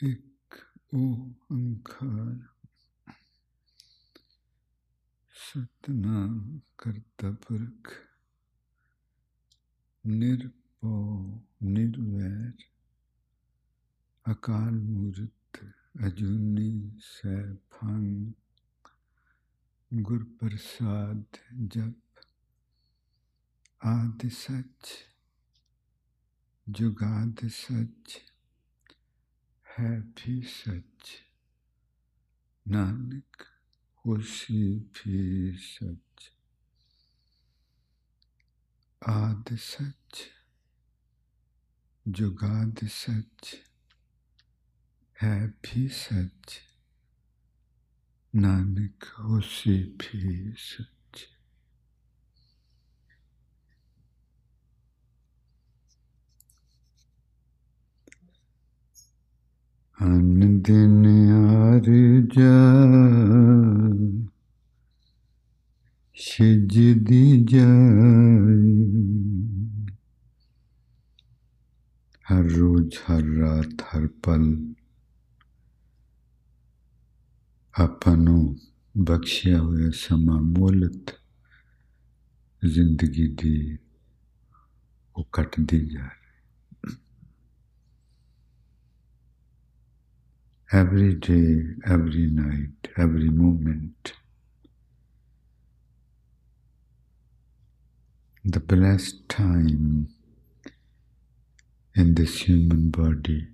एक ओंकार सतनाम करता पुरख निर्पो निर्वैर अकाल मूर्त अजूनी सैफंग गुरप्रसाद जप ਆਦਿ ਸੱਚ ਜੁਗਾਦ ਸੱਚ ਹੈ ਵੀ ਸੱਚ ਨਾਨਕ ਹੋਸੀ ਵੀ ਸੱਚ ਆਦਿ ਸੱਚ ਜੁਗਾਦ ਸੱਚ ਹੈ ਵੀ ਸੱਚ ਨਾਨਕ ਹੋਸੀ ਵੀ ਸੱਚ ਅਨ ਦਿਨ ਆਰ ਜਾ ਸਿਜਦੀ ਜਾਈ ਹਰ ਰੋਜ਼, ਹਰ ਰਾਤ, ਹਰ ਪਲ ਆਪਾਂ ਨੂੰ ਬਖਸ਼ਿਆ ਹੋਇਆ ਸਮਾਂ ਮੁੱਲਤ ਜ਼ਿੰਦਗੀ ਦੀ ਉਹ ਕੱਟਦੀ ਜਾ every day, every night, every moment. The blessed time in this human body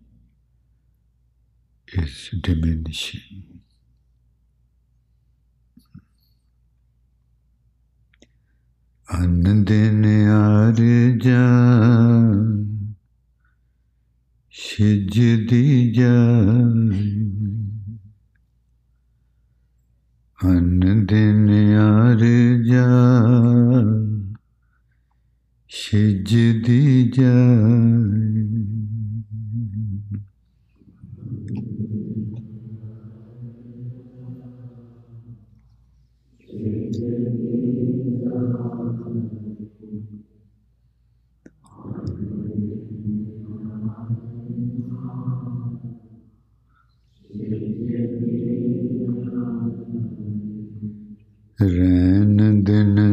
is diminishing. Anandine Arija ਆਰ ਜਾਨ ਸਿਜਦੀ ਜਾਈ ਅੰਨ ਦਿਨ ਆਰ ਜਾ ਸਿਜਦੀ ਜਾਈ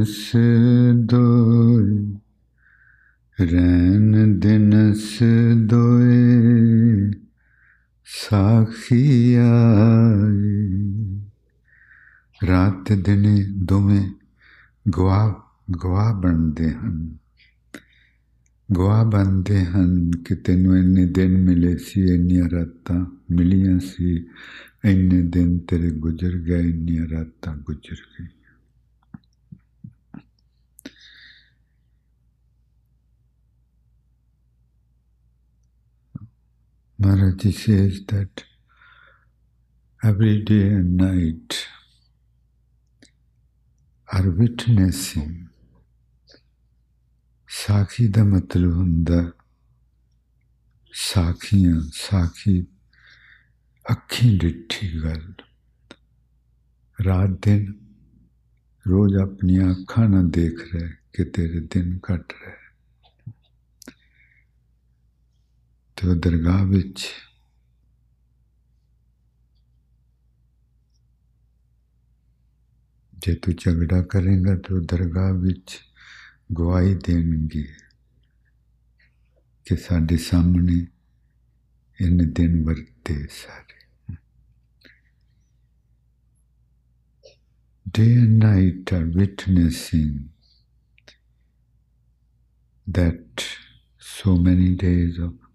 ਦਿਨਸ ਦੋਇ ਰੈਨ ਦਿਨਸ ਦੋਇ ਸਾਖੀ ਆਈ ਰਾਤ ਦਿਨੇ ਦੋਵੇਂ ਗਵਾਹ ਗਵਾਹ ਬਣਦੇ ਹਨ ਗਵਾਹ ਬਣਦੇ ਹਨ ਕਿ ਤੈਨੂੰ ਇੰਨੇ ਦਿਨ ਮਿਲੇ ਸੀ ਇੰਨੀਆਂ ਰਾਤਾਂ ਮਿਲੀਆਂ ਸੀ ਇੰਨੇ ਦਿਨ ਤੇਰੇ ਗੁਜ਼ਰ ਗਏ ਇੰਨੀਆਂ ਰਾਤਾਂ ਗੁਜ਼ਰ ਗਈ Maharaji says that every day and night are witnessing ਸਾਖੀ ਦਾ ਮਤਲਬ ਹੁੰਦਾ ਸਾਖੀਆਂ ਸਾਖੀ ਅੱਖੀਂ ਡਿੱਠੀ ਗੱਲ ਰਾਤ ਦਿਨ ਰੋਜ਼ ਆਪਣੀਆਂ ਅੱਖਾਂ ਨਾਲ ਦੇਖ ਰਿਹਾ ਕਿ ਤੇਰੇ ਦਿਨ ਕੱਟ ਰਹੇ ਤੇ ਉਹ ਦਰਗਾਹ ਵਿੱਚ। ਜੇ ਤੂੰ ਝਗੜਾ ਕਰੇਗਾ ਤਾਂ ਦਰਗਾਹ ਵਿੱਚ ਗਵਾਹੀ ਦੇਣਗੇ ਕਿ ਸਾਡੇ ਸਾਹਮਣੇ ਇਹਨੇ ਦਿਨ ਵਰਤੇ ਸਾਰੇ। Day and night are witnessing that so many days of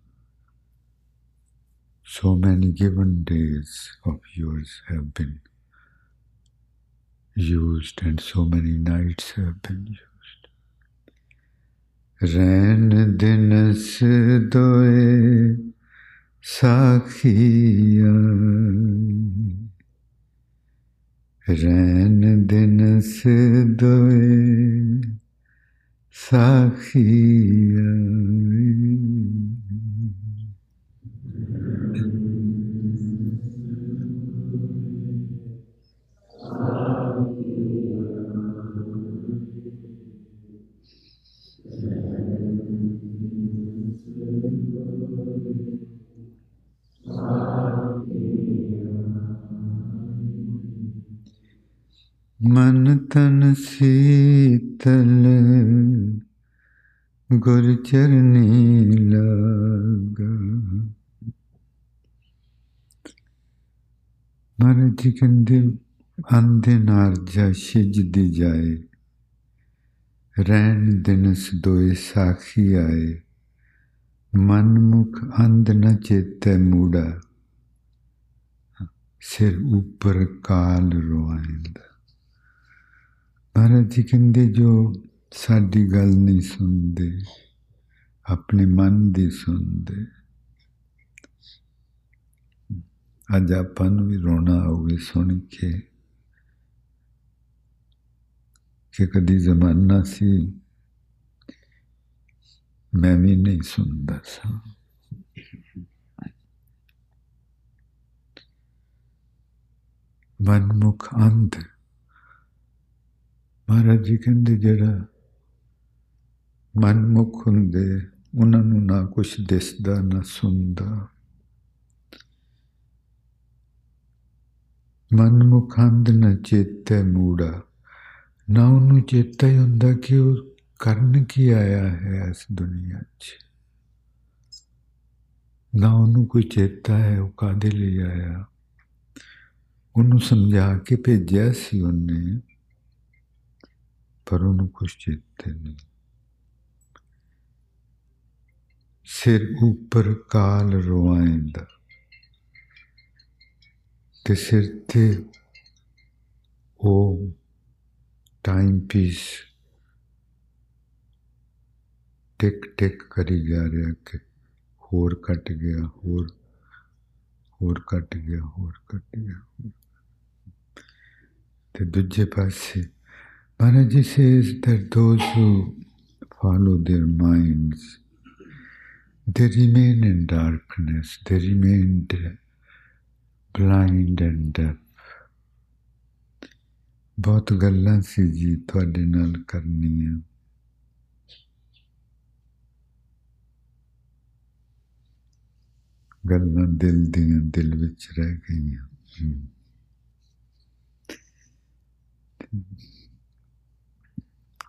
So many given days of yours have been used, and so many nights have been used. Ren दिन से दोए साखिया रैन दिन से ਮਨ ਤਨ ਸੀਤਲ, ਗੁਰ ਚਰਨੀ ਲਗਾ। ਮਹਾਰਾਜ ਜੀ ਕਹਿੰਦੇ ਅੰਦੇ ਨਾਲ ਜਾ ਸਿਜਦੀ ਜਾਏ, ਰਹਿਣ ਦਿਨਸ ਦੋਏ ਸਾਖੀ ਆਏ। ਮਨ ਮੁਖ ਅੰਧ ਨ ਚੇਤੇ ਮੂੜਾ, ਸਿਰ ਉੱਪਰ ਕਾਲ ਰੋਇੰਦਾ ਮਹਾਰਾਜ ਜੀ ਕਹਿੰਦੇ ਜੋ ਸਾਡੀ ਗੱਲ ਨਹੀਂ ਸੁਣਦੇ, ਆਪਣੇ ਮਨ ਦੀ ਸੁਣਦੇ। ਅੱਜ ਆਪਾਂ ਨੂੰ ਵੀ ਰੋਣਾ ਆਉਗੇ ਸੁਣ ਕੇ ਕਿ ਕਦੀ ਜ਼ਮਾਨਾ ਸੀ ਮੈਂ ਵੀ ਨਹੀਂ ਸੁਣਦਾ ਸਾਂ। ਮਨਮੁਖ ਅੰਧ ਮਹਾਰਾਜ ਜੀ ਕਹਿੰਦੇ ਜਿਹੜਾ ਮਨਮੁਖ ਹੁੰਦੇ, ਉਹਨਾਂ ਨੂੰ ਨਾ ਕੁਛ ਦਿਸਦਾ, ਨਾ ਸੁਣਦਾ। ਮਨਮੁਖ ਅੰਧ, ਨਾ ਚੇਤੇ ਮੂੜਾ। ਨਾ ਉਹਨੂੰ ਚੇਤਾ ਹੀ ਹੁੰਦਾ ਕਿ ਉਹ ਕਰਨ ਕੀ ਆਇਆ ਹੈ ਇਸ ਦੁਨੀਆ 'ਚ। ਨਾ ਉਹਨੂੰ ਕੋਈ ਚੇਤਾ ਹੈ, ਉਹ ਕਾਦੇ ਲਈ ਆਇਆ। ਉਹਨੂੰ ਸਮਝਾ ਕੇ ਭੇਜਿਆ ਸੀ ਉਹਨੇ। ਪਰ ਉਹਨੂੰ ਕੁਛ ਚੇਤੇ ਨਹੀਂ ਸਿਰ ਉੱਪਰ ਕਾਲ ਰਵਾਇੰਦਾ ਤੇ ਸਿਰ ਤੇ ਉਹ ਟਾਈਮ ਪੀਸ ਟਿਕ ਟਿਕ ਕਰੀ ਜਾ ਰਿਹਾ ਕਿ ਹੋਰ ਕੱਟ ਗਿਆ ਹੋਰ ਹੋਰ ਕੱਟ ਗਿਆ ਹੋਰ ਕੱਟ ਗਿਆ ਤੇ ਦੂਜੇ ਪਾਸੇ Maharaj ji says that those who follow their minds they remain in darkness they remained blind and deaf ਬਹੁਤ ਗੱਲਾਂ ਸੀ ਜੀ ਤੁਹਾਡੇ ਨਾਲ ਕਰਨੀਆਂ ਗੱਲਾਂ ਦਿਲ ਦੀਆਂ ਦਿਲ ਵਿੱਚ ਰਹਿ ਗਈਆਂ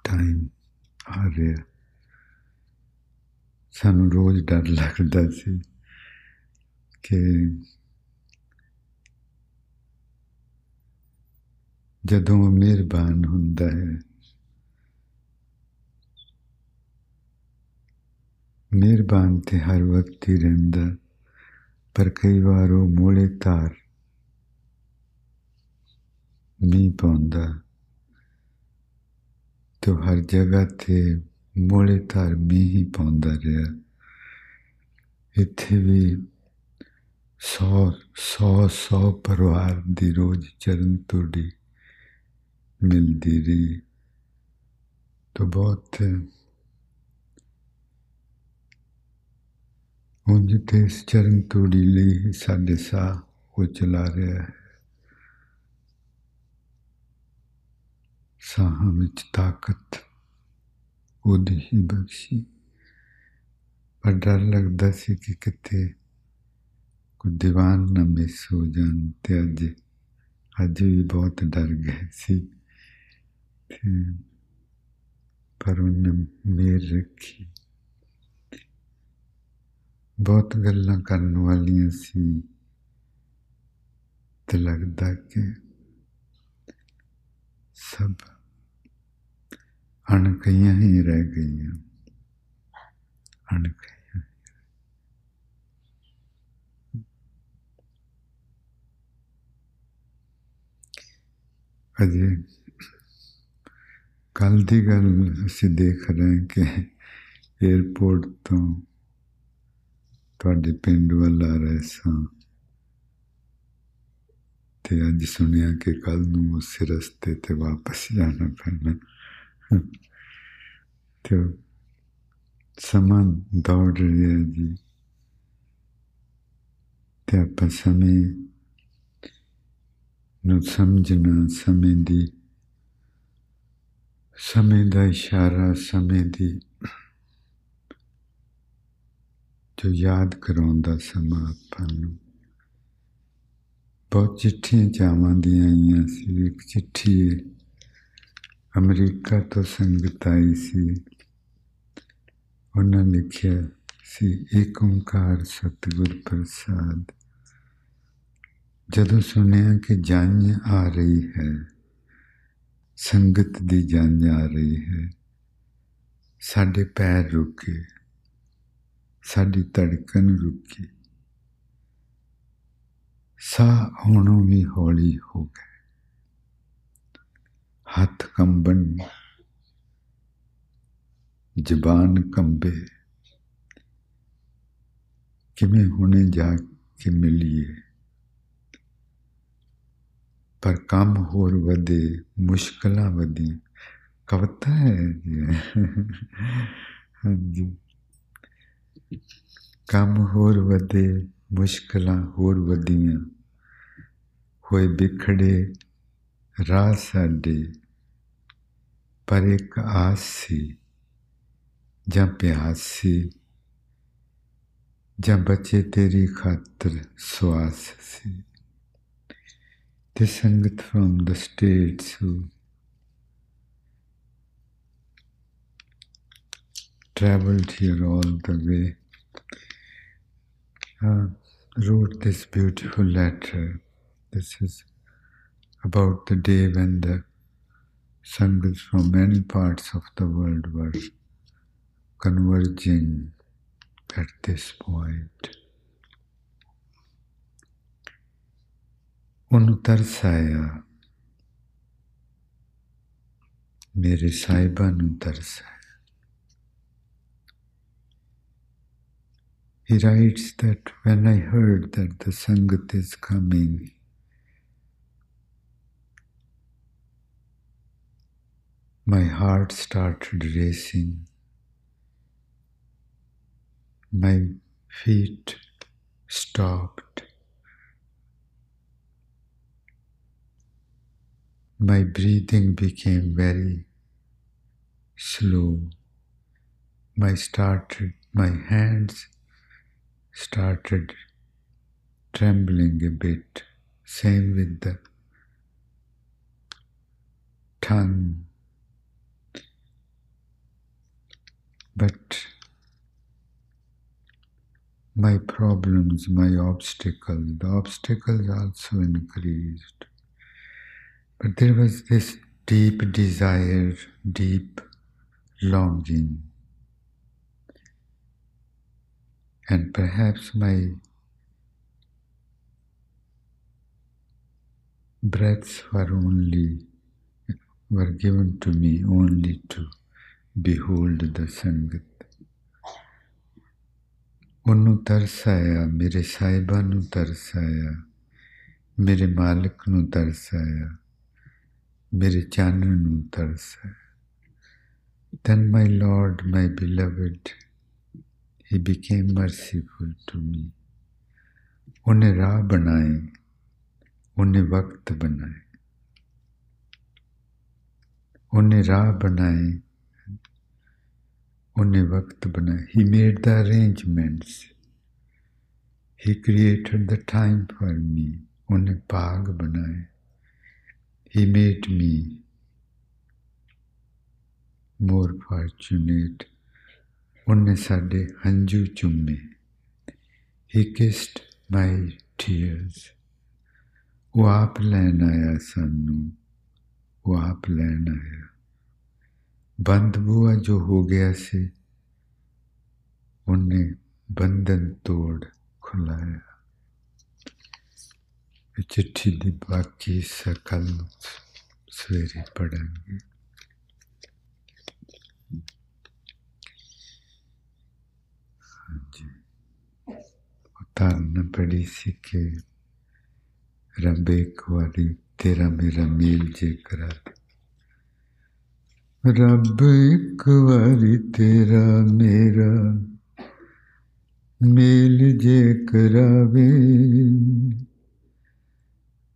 ਟਾਈਮ ਆ ਰਿਹਾ। ਸਾਨੂੰ ਰੋਜ਼ ਡਰ ਲੱਗਦਾ ਸੀ ਕਿ ਜਦੋਂ ਉਹ ਮਿਹਰਬਾਨ ਹੁੰਦਾ ਹੈ, ਮਿਹਰਬਾਨ ਤੇ ਹਰ ਵਕਤ ਹੀ ਰਹਿੰਦਾ, ਪਰ ਕਈ ਵਾਰ ਉਹ ਮੋਲੇ ਤਾਰ ਮੀਂਹ ਪਾਉਂਦਾ। ਤੂੰ ਹਰ ਜਗ੍ਹਾ ਤੇ ਮੋਲੇ ਧਰਮੀ ਹੀ ਪਾਉਂਦਾ ਰਿਹਾ। ਇੱਥੇ ਵੀ 100 100 100 ਪਰਿਵਾਰ ਦੀ ਰੋਜ਼ ਚਰਨ ਤੁੜੀ ਮਿਲਦੀ ਰਹੀ। ਤਾਂ ਬਹੁਤ ਉਂਝ ਤੇ ਇਸ ਚਰਨ ਤੁੜੀ ਲਈ ਸਾਡੇ ਸਾਹ ਉਹ ਚਲਾ ਰਿਹਾ ਹੈ। ਸਾਹਾਂ ਵਿੱਚ ਤਾਕਤ ਉਹਦੀ ਹੀ ਬਖਸ਼ੀ ਪਰ ਡਰ ਲੱਗਦਾ ਸੀ ਕਿ ਕਿਤੇ ਕੋਈ ਦੀਵਾਨ ਨਾ ਮਿਸ ਹੋ ਜਾਣ ਤੇ ਅੱਜ ਅੱਜ ਵੀ ਬਹੁਤ ਡਰ ਗਏ ਸੀ ਤੇ ਪਰ ਉਹਨੇ ਮੇਰ ਰੱਖੀ ਬਹੁਤ ਗੱਲਾਂ ਕਰਨ ਵਾਲੀਆਂ ਸੀ ਤੇ ਲੱਗਦਾ ਕਿ ਸਭ ਅਣਕਹੀਆਂ ਹੀ ਰਹਿ ਗਈਆਂ ਅਣਕਹੀਆਂ ਅਜੇ ਕੱਲ ਦੀ ਗੱਲ ਅਸੀਂ ਦੇਖ ਰਹੇ ਕਿ 에어ਪੋਰਟ ਤੋਂ ਤੁਹਾਡੇ ਪਿੰਡ ਵੱਲ ਆ ਰਹੇ ਸਾਂ ਤੇ ਅੱਜ ਸੁਣਿਆ ਕਿ ਕੱਲ ਨੂੰ ਉਸੇ ਰਸਤੇ ਤੇ ਵਾਪਸ ਜਾਣਾ ਪੈਣਾ ਤੇ ਸਮਾਂ ਦੌੜ ਰਿਹਾ ਜੀ। ਤੇ ਆਪਾਂ ਸਮੇਂ ਨੂੰ ਸਮਝਣਾ, ਸਮੇਂ ਦੀ, ਸਮੇਂ ਦਾ ਇਸ਼ਾਰਾ, ਸਮੇਂ ਦੀ ਜੋ ਯਾਦ ਕਰਾਉਂਦਾ ਸਮਾਂ ਆਪਾਂ ਨੂੰ। ਬਹੁਤ ਚਿੱਠੀਆਂ ਚਾਵਾਂ ਦੀਆਂ ਆਈਆਂ ਸੀ, ਇੱਕ ਚਿੱਠੀ ਅਮਰੀਕਾ ਤੋਂ ਸੰਗਤ ਆਈ ਸੀ। ਉਹਨਾਂ ਲਿਖਿਆ ਸੀ ਏਕ ਓੰਕਾਰ ਸਤਿਗੁਰ ਪ੍ਰਸਾਦ। ਜਦੋਂ ਸੁਣਿਆ ਕਿ ਜੰਜ ਆ ਰਹੀ ਹੈ, ਸੰਗਤ ਦੀ ਜੰਜ ਆ ਰਹੀ ਹੈ, ਸਾਡੇ ਪੈਰ ਰੁਕੇ, ਸਾਡੀ ਧੜਕਨ ਰੁਕੀ। ਸਾਹ ਹੋਣੋਂ ਵੀ ਹੌਲੀ ਹੋ ਗਿਆ ਹੱਥ ਕੰਬਣ ਜ਼ਬਾਨ ਕੰਬੇ ਕਿਵੇਂ ਹੁਣੇ ਜਾ ਕੇ ਮਿਲੀਏ ਪਰ ਕੰਮ ਹੋਰ ਵਧੇ ਮੁਸ਼ਕਲਾਂ ਵਧੀ ਕਵਤਾ ਹੈ ਹਾਂਜੀ ਕੰਮ ਹੋਰ ਵਧੇ ਮੁਸ਼ਕਲਾਂ ਹੋਰ ਵਧੀਆਂ ਹੋਏ ਵਿਖੜੇ ਰਾਹ ਸਾਡੇ ਪਰ ਇੱਕ ਆਸ ਸੀ ਜਾਂ ਪਿਆਸ ਸੀ ਜਾਂ ਬੱਚੇ ਤੇਰੀ ਖਾਤਰ ਸਵਾਸ ਸੀ ਤੇ ਸੰਗਤ from the states who traveled here all the way uh, wrote this beautiful letter. This is about the day when the Sanghas from many parts of the world were converging at this point. उन तरस आया मेरे साहिबा He writes that when I heard that the Sangat is coming, my heart started racing. My feet stopped. My breathing became very slow. My started my hands started trembling a bit. Same with the tongue. But my problems, my obstacles, the obstacles also increased. But there was this deep desire, deep longing. And perhaps my breaths were only were given to me only to behold the Sangat. ਉਹਨੂੰ ਤਰਸ ਆਇਆ ਮੇਰੇ ਸਾਹਿਬਾਂ ਨੂੰ ਤਰਸ ਆਇਆ ਮੇਰੇ ਮਾਲਕ ਨੂੰ ਤਰਸ ਆਇਆ ਮੇਰੇ ਚਾਨਣ ਨੂੰ ਤਰਸ ਆਇਆ then my lord, my beloved, he became merciful to me ਉਹਨੇ ਰਾਹ ਬਣਾਏ ਉਹਨੇ ਵਕਤ ਬਣਾਏ ਉਹਨੇ ਰਾਹ ਬਣਾਏ ਉਹਨੇ ਵਕਤ ਬਣਾਇਆ he made the arrangements he created the time for me ਉਹਨੇ ਬਾਗ ਬਣਾਏ ਹੀ ਮੇਡ ਮੀ ਮੋਰ ਫਾਰਚੂਨੇਟ ਉਹਨੇ ਸਾਡੇ ਹੰਝੂ ਚੁੰਮੇ ਹੀ ਕਿਸਡ ਮਾਈ ਟੀਅਰਸ ਉਹ ਆਪ ਲੈਣ ਆਇਆ ਸਾਨੂੰ ਉਹ ਆਪ ਲੈਣ ਆਇਆ ਬੰਦ ਬੂਆ ਜੋ ਹੋ ਗਿਆ ਸੀ ਉਹਨੇ ਬੰਧਨ ਤੋੜ ਖੁਲਾਇਆ ਇਹ ਚਿੱਠੀ ਦੀ ਬਾਕੀ ਸਕਲ ਸਵੇਰੇ ਪੜਾਂਗੇ ਹਾਂਜੀ ਉਤਾਰਨ ਪੜੀ ਸੀ ਕਿ ਰੱਬ ਇੱਕ ਵਾਰੀ ਤੇਰਾ ਮੇਰਾ ਮੇਲ ਜੇ ਕਰਾ ਦੇ ਰੱਬ ਇੱਕ ਵਾਰੀ ਤੇਰਾ ਮੇਰਾ ਮੇਲ ਜੇ ਕਰਾਵੇ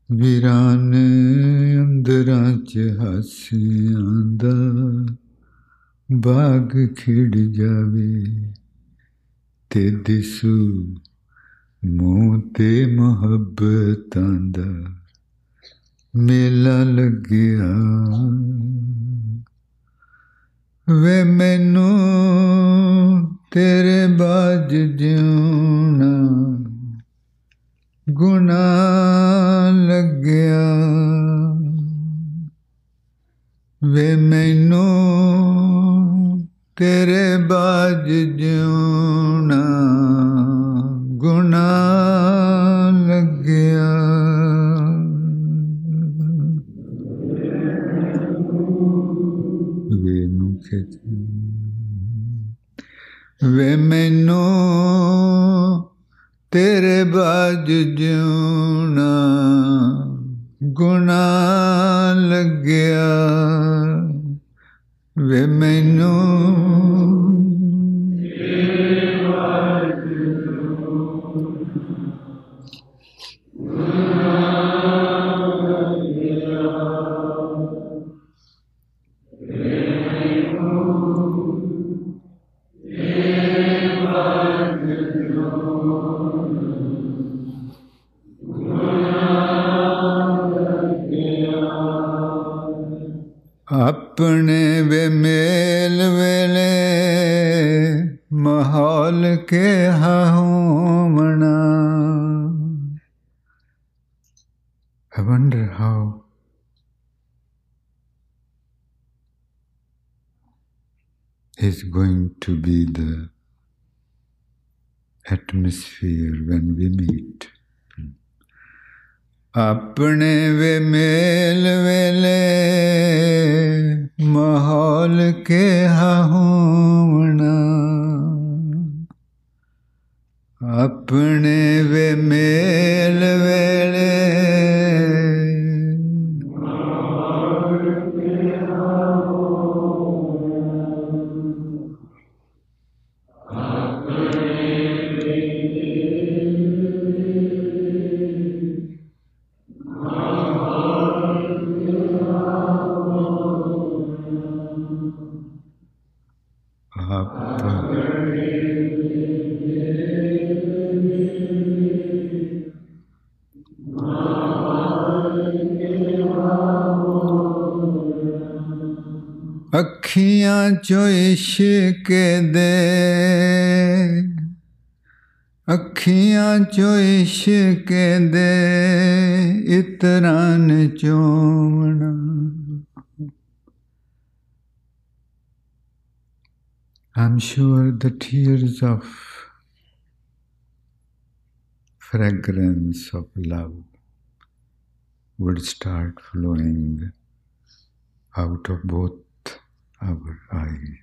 ਵੀਰਾਨ ਅੰਦਰਾਂ ਚ ਹਾਸਿਆਂ ਦਾ ਬਾਗ ਖਿੜ ਜਾਵੇ ਤੇ ਦਿਸੂ ਮੂੰਹ ਤੇ ਮੁਹੱਬਤਾਂ ਦਾ ਮੇਲਾ ਲੱਗਿਆ ਵੇ ਮੈਨੂੰ ਤੇਰੇ ਬਾਜ ਜਿਉਣਾ ਗੁਨਾ ਲੱਗਿਆ। ਵੇ ਮੈਨੂੰ ਤੇਰੇ ਬਾਜ ਜਿਉਣਾ ਵੇ ਮੈਨੂੰ ਤੇਰੇ ਬਾਜ ਜਿਉਣਾ ਗੁਨਾ ਲੱਗਿਆ। ਵੇ ਮੈਨੂੰ I wonder how is going to be the atmosphere when we meet. अपने वे मेल वेले ਮਾਹੌਲ ਕੇ ਹੋਵਣਾ। ਆਪਣੇ ਵੇ ਮੇਲ ਵੇਲੇ ਅੱਖੀਆਂ ਚੋਂ ਇਸ਼ਕ ਦੇ ਅੱਖੀਆਂ ਚੋਂ ਇਸ਼ਕ ਦੇ ਇਤਰਨ ਚੋਵਣਾ I'm sure the tears of fragrance of love would start flowing out of both our eyes,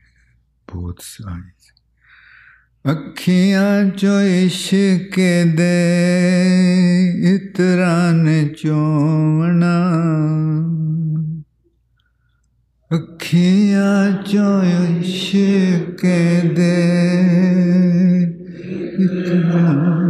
both eyes. ਅੱਖੀਆਂ ਚੋਂ ਇਸ਼ਕ ਦੇ ਇਤਰਨ ਚੋਵਣਾ ਅੱਖੀਆਂ ਚੋਂ ਇਸ਼ਕ ਦੇ ਇਤਰਨ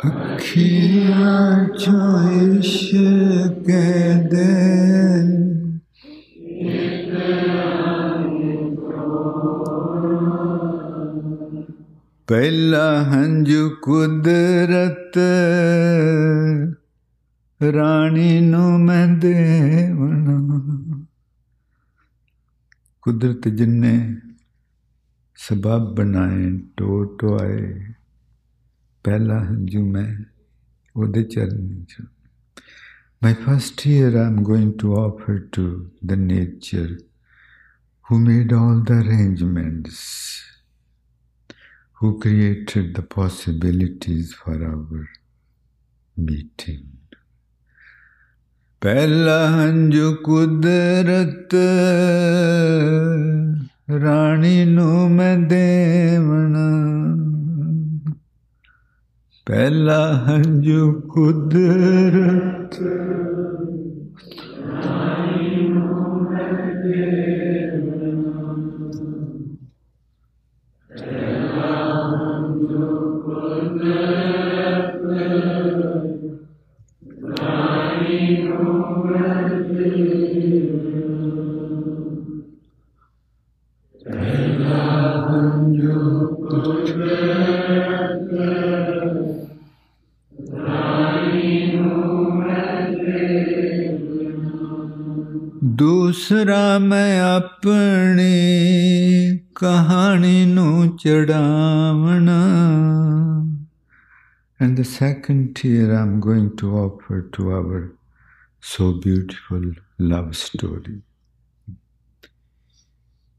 ਅੱਖੀਆਂ ਚੋਂ ਇਸ਼ਕ ਦੇ ਪਹਿਲਾ ਹੰਝੂ ਕੁਦਰਤ ਰਾਣੀ ਨੂੰ ਮੈਂ ਦੇਵਣਾ ਕੁਦਰਤ ਜਿੰਨੇ ਸਬਬ ਬਣਾਏ ਟੋ ਟੋਏ ਪਹਿਲਾ ਹੰਝੂ ਮੈਂ ਉਹਦੇ ਚਰਨਾਂ ਚ My first year I'm going to offer to the nature who made all the arrangements, who created the possibilities for our meeting. ਪਹਿਲਾ ਹੰਝੂ ਕੁਦਰਤ ਰਾਣੀ ਨੂੰ ਮੈਂ ਦੇਵਣਾ ਪਹਿਲਾ ਹੰਝੂ ਕੁਦਰਤ। ਦੂਸਰਾ ਮੈਂ ਆਪਣੀ ਕਹਾਣੀ ਨੂੰ ਚੜਾਵਣਾ And the second tear I'm going to offer to our so beautiful love story.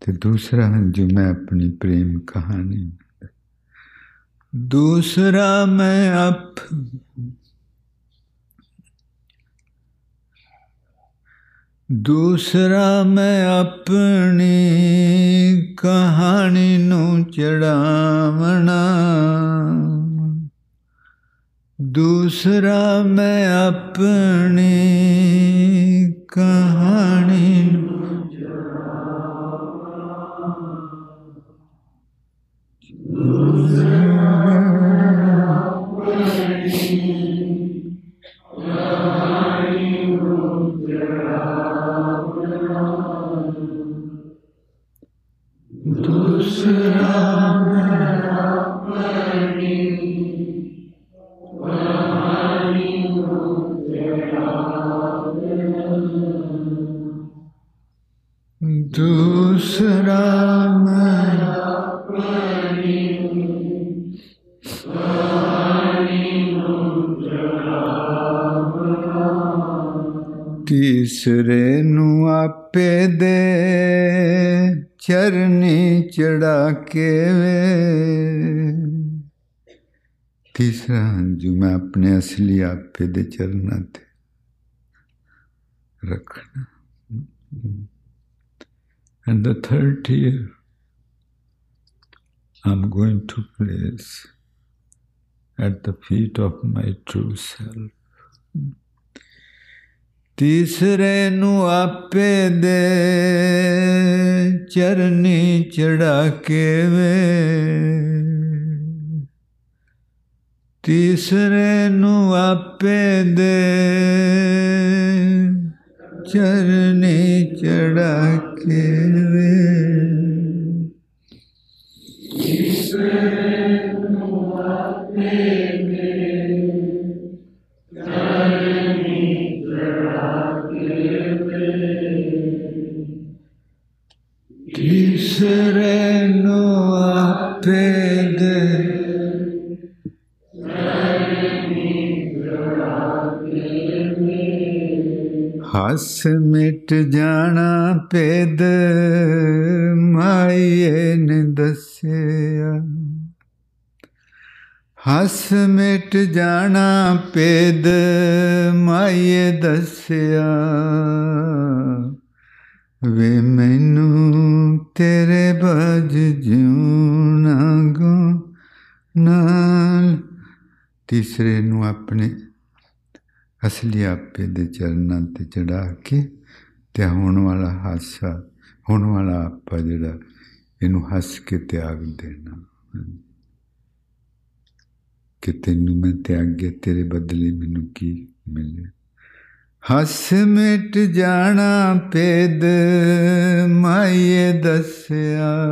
ਤੇ ਦੂਸਰਾ ਜੋ ਮੈਂ ਆਪਣੀ ਪ੍ਰੇਮ ਕਹਾਣੀ ਦੂਸਰਾ ਮੈਂ ਆਪ ਦੂਸਰਾ ਮੈਂ ਆਪਣੀ ਕਹਾਣੀ ਨੂੰ ਚੜਾਵਣਾ। ਦੂਸਰਾ ਮੈਂ ਆਪਣੀ ਕਹਾਣੀ ਨੂੰ ਦੂਸਰਾ ਚਰਨੀ ਚੜਾ ਕੇ ਵੇ ਤੀਸਰਾ ਜੋ ਮੈਂ ਆਪਣੇ ਅਸਲੀ ਆਪੇ ਦੇ ਚਰਨਾਂ ਤੇ ਰੱਖਣਾ And the third tier I'm going to place at the feet of my true self. ਤੀਸਰੇ ਨੂੰ ਆਪੇ ਦੇ ਚਰਨੀ ਚੜਾ ਕੇ ਵੇ ਤੀਸਰੇ ਨੂੰ ਆਪੇ ਦੇ। ਚਰਨੀ ਚੜਾ ਕੇ ਵੇ ਤੀਸਰੇ ਹੱਸ ਮਿਟ ਜਾਣਾ ਪੇਦ, ਮਾਈਏ ਨੇ ਦੱਸਿਆ। ਹੱਸ ਮਿਟ ਜਾਣਾ ਪੇਦ, ਮਾਈਏ ਦੱਸਿਆ। ਵੇ ਮੈਨੂੰ ਤੇਰੇ ਬਜ ਜਿਉਣਾ ਗੋ ਨਾਲ। ਤੀਸਰੇ ਨੂੰ ਆਪਣੇ ਅਸਲੀ ਆਪੇ ਦੇ ਚਰਨਾਂ ਤੇ ਚੜਾ ਕੇ ਤੇ ਹੋਣ ਵਾਲਾ ਹਾਸਾ ਹੋਣ ਵਾਲਾ ਆਪਾ ਜਿਹੜਾ ਇਹਨੂੰ ਹੱਸ ਕੇ ਤਿਆਗ ਦੇਣਾ। ਕਿ ਤੈਨੂੰ ਮੈਂ ਤਿਆਗਿਆ, ਤੇਰੇ ਬਦਲੇ ਮੈਨੂੰ ਕੀ ਮਿਲੇ ਹੱਸ ਮਿਟ ਜਾਣਾ ਪੇਦ ਮਾਈਏ ਦੱਸਿਆ।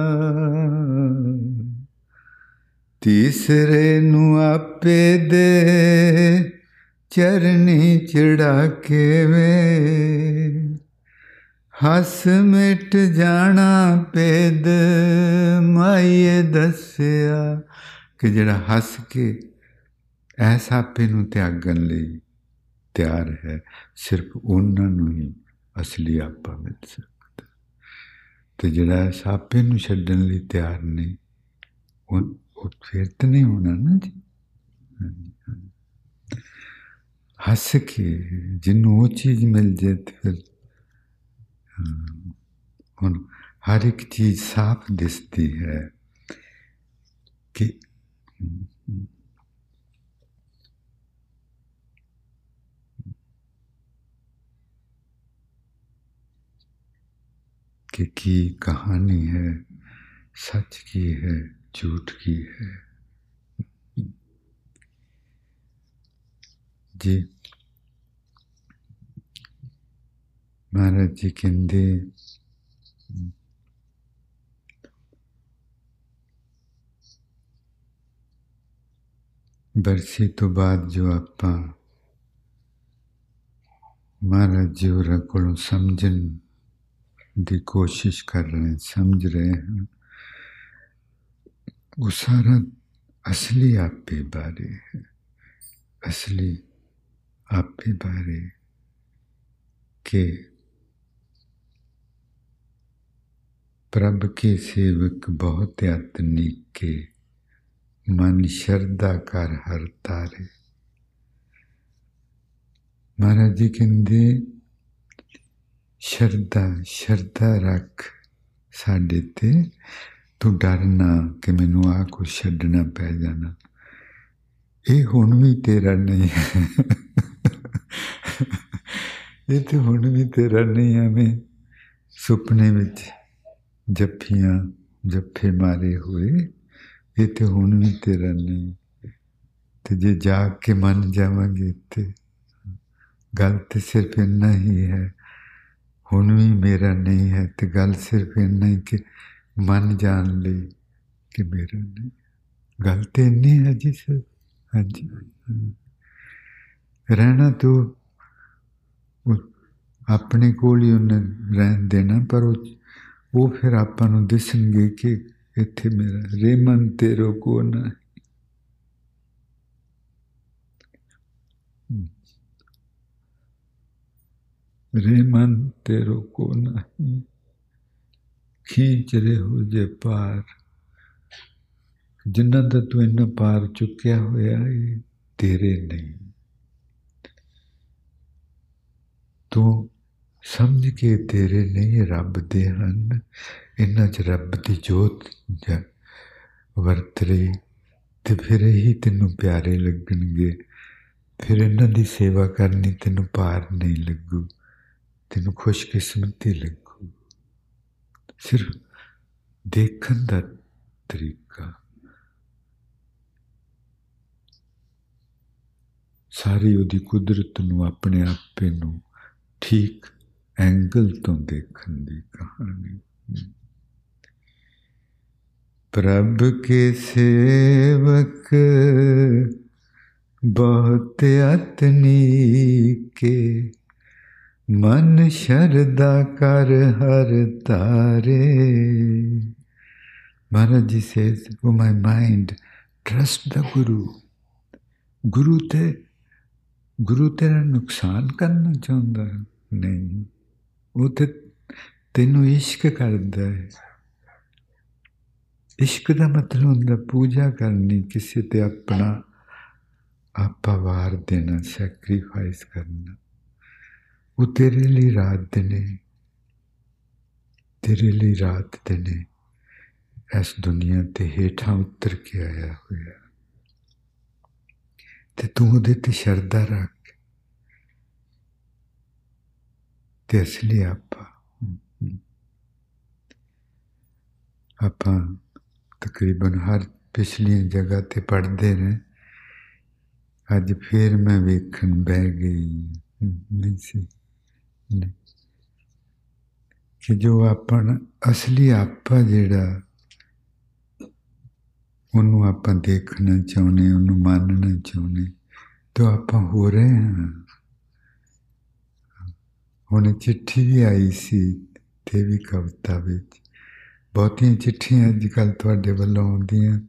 ਤੀਸਰੇ ਨੂੰ ਆਪੇ ਦੇ ਚਰਨੀ ਚੜਾ ਕੇ ਵੇ ਹੱਸ ਮਿਟ ਜਾਣਾ ਪੇਦ, ਮਾਈਏ ਦੱਸਿਆ ਕਿ ਜਿਹੜਾ ਹੱਸ ਕੇ ਐਸਾ ਆਪੇ ਨੂੰ ਤਿਆਗਣ ਲਈ ਤਿਆਰ ਹੈ, ਸਿਰਫ ਉਹਨਾਂ ਨੂੰ ਹੀ ਅਸਲੀ ਆਪਾ ਮਿਲ ਸਕਦਾ। ਤੇ ਜਿਹੜਾ ਇਸ ਆਪੇ ਨੂੰ ਛੱਡਣ ਲਈ ਤਿਆਰ ਨਹੀਂ, ਉਹ ਉਹ ਫਿਰ ਤਾਂ ਨਹੀਂ ਹੋਣਾ ਨਾ ਜੀ। ਹੱਸ ਕੇ ਜਿਹਨੂੰ ਉਹ ਚੀਜ਼ ਮਿਲ ਜੇ ਤੇ ਫਿਰ ਹੁਣ ਹਰ ਇੱਕ ਚੀਜ਼ ਸਾਫ਼ ਦਿਸਦੀ ਹੈ ਕਿ कि की कहानी है सच की है झूठ की है जी महाराज जी कहते ਬਰਸੀ ਤੋਂ ਬਾਅਦ ਜੋ ਆਪਾਂ ਮਹਾਰਾਜ ਜੀ ਹੋਰਾਂ ਕੋਲੋਂ ਸਮਝਣ ਦੀ ਕੋਸ਼ਿਸ਼ ਕਰ ਰਹੇ ਸਮਝ ਰਹੇ ਹਾਂ ਉਹ ਸਾਰਾ ਅਸਲੀ ਆਪੇ ਬਾਰੇ ਹੈ ਅਸਲੀ ਆਪੇ ਬਾਰੇ ਕਿ ਪ੍ਰਭ ਕੇ ਸੇਵਕ ਬਹੁਤ ਯਤਨੀ ਕੇ ਮਨ ਸ਼ਰਧਾ ਕਰ ਹਰ ਤਾਰੇ ਮਹਾਰਾਜ ਜੀ ਕਹਿੰਦੇ ਸ਼ਰਧਾ ਸ਼ਰਧਾ ਰੱਖ ਸਾਡੇ ਤੇ ਤੂੰ ਡਰਨਾ ਕਿ ਮੈਨੂੰ ਆ ਕੁਛ ਛੱਡਣਾ ਪੈ ਜਾਣਾ ਇਹ ਹੁਣ ਵੀ ਤੇਰਾ ਨਹੀਂ ਹੈ ਇਹ ਤੇ ਹੁਣ ਵੀ ਤੇਰਾ ਨਹੀਂ ਐਵੇਂ ਸੁਪਨੇ ਵਿੱਚ ਜੱਫੀਆਂ ਜੱਫੇ ਮਾਰੇ ਹੋਏ ਇਹ ਤੇ ਹੁਣ ਵੀ ਤੇਰਾ ਨਹੀਂ ਤੇ ਜੇ ਜਾਗ ਕੇ ਮੰਨ ਜਾਵਾਂਗੇ ਤੇ ਗੱਲ ਤੇ ਸਿਰਫ ਇੰਨਾ ਹੀ ਹੈ ਹੁਣ ਵੀ ਮੇਰਾ ਨਹੀਂ ਹੈ ਤੇ ਗੱਲ ਸਿਰਫ ਇੰਨਾ ਹੀ ਕਿ ਮਨ ਜਾਣ ਲਈ ਕਿ ਮੇਰਾ ਨਹੀਂ ਗੱਲ ਤੇ ਇੰਨੀ ਹੈ ਜੀ ਸਰ ਹਾਂਜੀ ਰਹਿਣਾ ਤੂੰ ਆਪਣੇ ਕੋਲ ਹੀ ਉਹਨੇ ਰਹਿਣ ਦੇਣਾ, ਪਰ ਉਹ ਫਿਰ ਆਪਾਂ ਨੂੰ ਦਿਸਣਗੇ ਕਿ ਇੱਥੇ ਮੇਰਾ ਰੇਮਨ ਤੇ ਰੋਕੋ ਨਾ ਰੇਮਨ ਤੇ ਰੋਕੋ ਨਹੀਂ ਖੀਂਚ ਰਹੇ ਹੋ ਜੇ ਪਾਰ। ਜਿੰਨਾ ਦਾ ਤੂੰ ਇੰਨਾ ਪਾਰ ਚੁੱਕਿਆ ਹੋਇਆ ਹੈ ਤੇਰੇ ਨਹੀਂ। ਤੂੰ ਸਮਝ ਕੇ ਤੇਰੇ ਨਹੀਂ ਰੱਬ ਦੇ ਹਨ। ਇਹਨਾਂ 'ਚ ਰੱਬ ਦੀ ਜੋਤ ਵਰਤ ਰਹੀ, ਤੇ ਫਿਰ ਹੀ ਤੈਨੂੰ ਪਿਆਰੇ ਲੱਗਣਗੇ। ਫਿਰ ਇਹਨਾਂ ਦੀ ਸੇਵਾ ਕਰਨੀ ਤੈਨੂੰ ਪਾਰ ਨਹੀਂ ਲੱਗੂ, ਤੈਨੂੰ ਖੁਸ਼ਕਿਸਮਤੀ ਲੱਗੂ। ਸਿਰਫ ਦੇਖਣ ਦਾ ਤਰੀਕਾ। ਸਾਰੀ ਉਹਦੀ ਕੁਦਰਤ ਨੂੰ ਆਪਣੇ ਆਪੇ ਨੂੰ ਠੀਕ ਐਂਗਲ ਤੋਂ ਦੇਖਣ ਦੀ ਕਹਾਣੀ। ਪ੍ਰਭ ਕੇ ਸੇਵਕ ਬਹੁਤ ਅਤਨੀ ਕੇ ਮਨ ਸ਼ਰਦਾ ਕਰ ਹਰ ਤਾਰੇ। ਮਹਾਰਾਜ ਜੀ says, ਉਹ ਮਾਈ ਮਾਈਂਡ trust ਦਾ ਗੁਰੂ ਗੁਰੂ ਤੇ ਗੁਰੂ ਤੇਰਾ ਨੁਕਸਾਨ ਕਰਨਾ ਚਾਹੁੰਦਾ ਨਹੀਂ। ਉਹ ਤੇ ਤੈਨੂੰ ਇਸ਼ਕ ਕਰਦਾ ਹੈ। ਇਸ਼ਕ ਦਾ ਮਤਲਬ ਹੁੰਦਾ ਪੂਜਾ ਕਰਨੀ, ਕਿਸੇ ਤੇ ਆਪਣਾ ਆਪਾ ਵਾਰ ਦੇਣਾ ਸੈਕਰੀਫਾਈਸ ਕਰਨਾ। ਉਹ ਤੇਰੇ ਲਈ ਰਾਤ ਦਿਨੇ ਤੇਰੇ ਲਈ ਰਾਤ ਦਿਨੇ ਇਸ ਦੁਨੀਆ ਤੇ ਹੇਠਾਂ ਉਤਰ ਕੇ ਆਇਆ ਹੋਇਆ ਤੇ ਤੂੰ ਉਹਦੇ ਤੇ ਸ਼ਰਧਾ ਰੱਖ ਤੇ ਅਸਲੀ ਆਪਾ ਆਪਾਂ ਤਕਰੀਬਨ ਹਰ ਪਿਛਲੀਆਂ ਜਗ੍ਹਾ ਤੇ ਪੜਦੇ ਨੇ। ਅੱਜ ਫੇਰ ਮੈਂ ਵੇਖਣ ਬਹਿ ਗਈ। ਨਹੀਂ ਸੀ। ਕਿ ਜੋ ਆਪਣਾ ਅਸਲੀ ਆਪਾ ਜਿਹੜਾ ਉਹਨੂੰ ਆਪਾਂ ਦੇਖਣਾ ਚਾਹੁੰਦੇ, ਉਹਨੂੰ ਮੰਨਣਾ ਚਾਹੁੰਦੇ। ਤਾਂ ਆਪਾਂ ਹੋ ਰਹੇ ਹਾਂ। ਹੁਣ ਚਿੱਠੀ ਵੀ ਆਈ ਸੀ ਤੇ ਵੀ ਕਵਿਤਾ ਵਿੱਚ। ਬਹੁਤੀਆਂ ਚਿੱਠੀਆਂ ਅੱਜ ਕੱਲ ਤੁਹਾਡੇ ਵੱਲੋਂ ਆਉਂਦੀਆਂ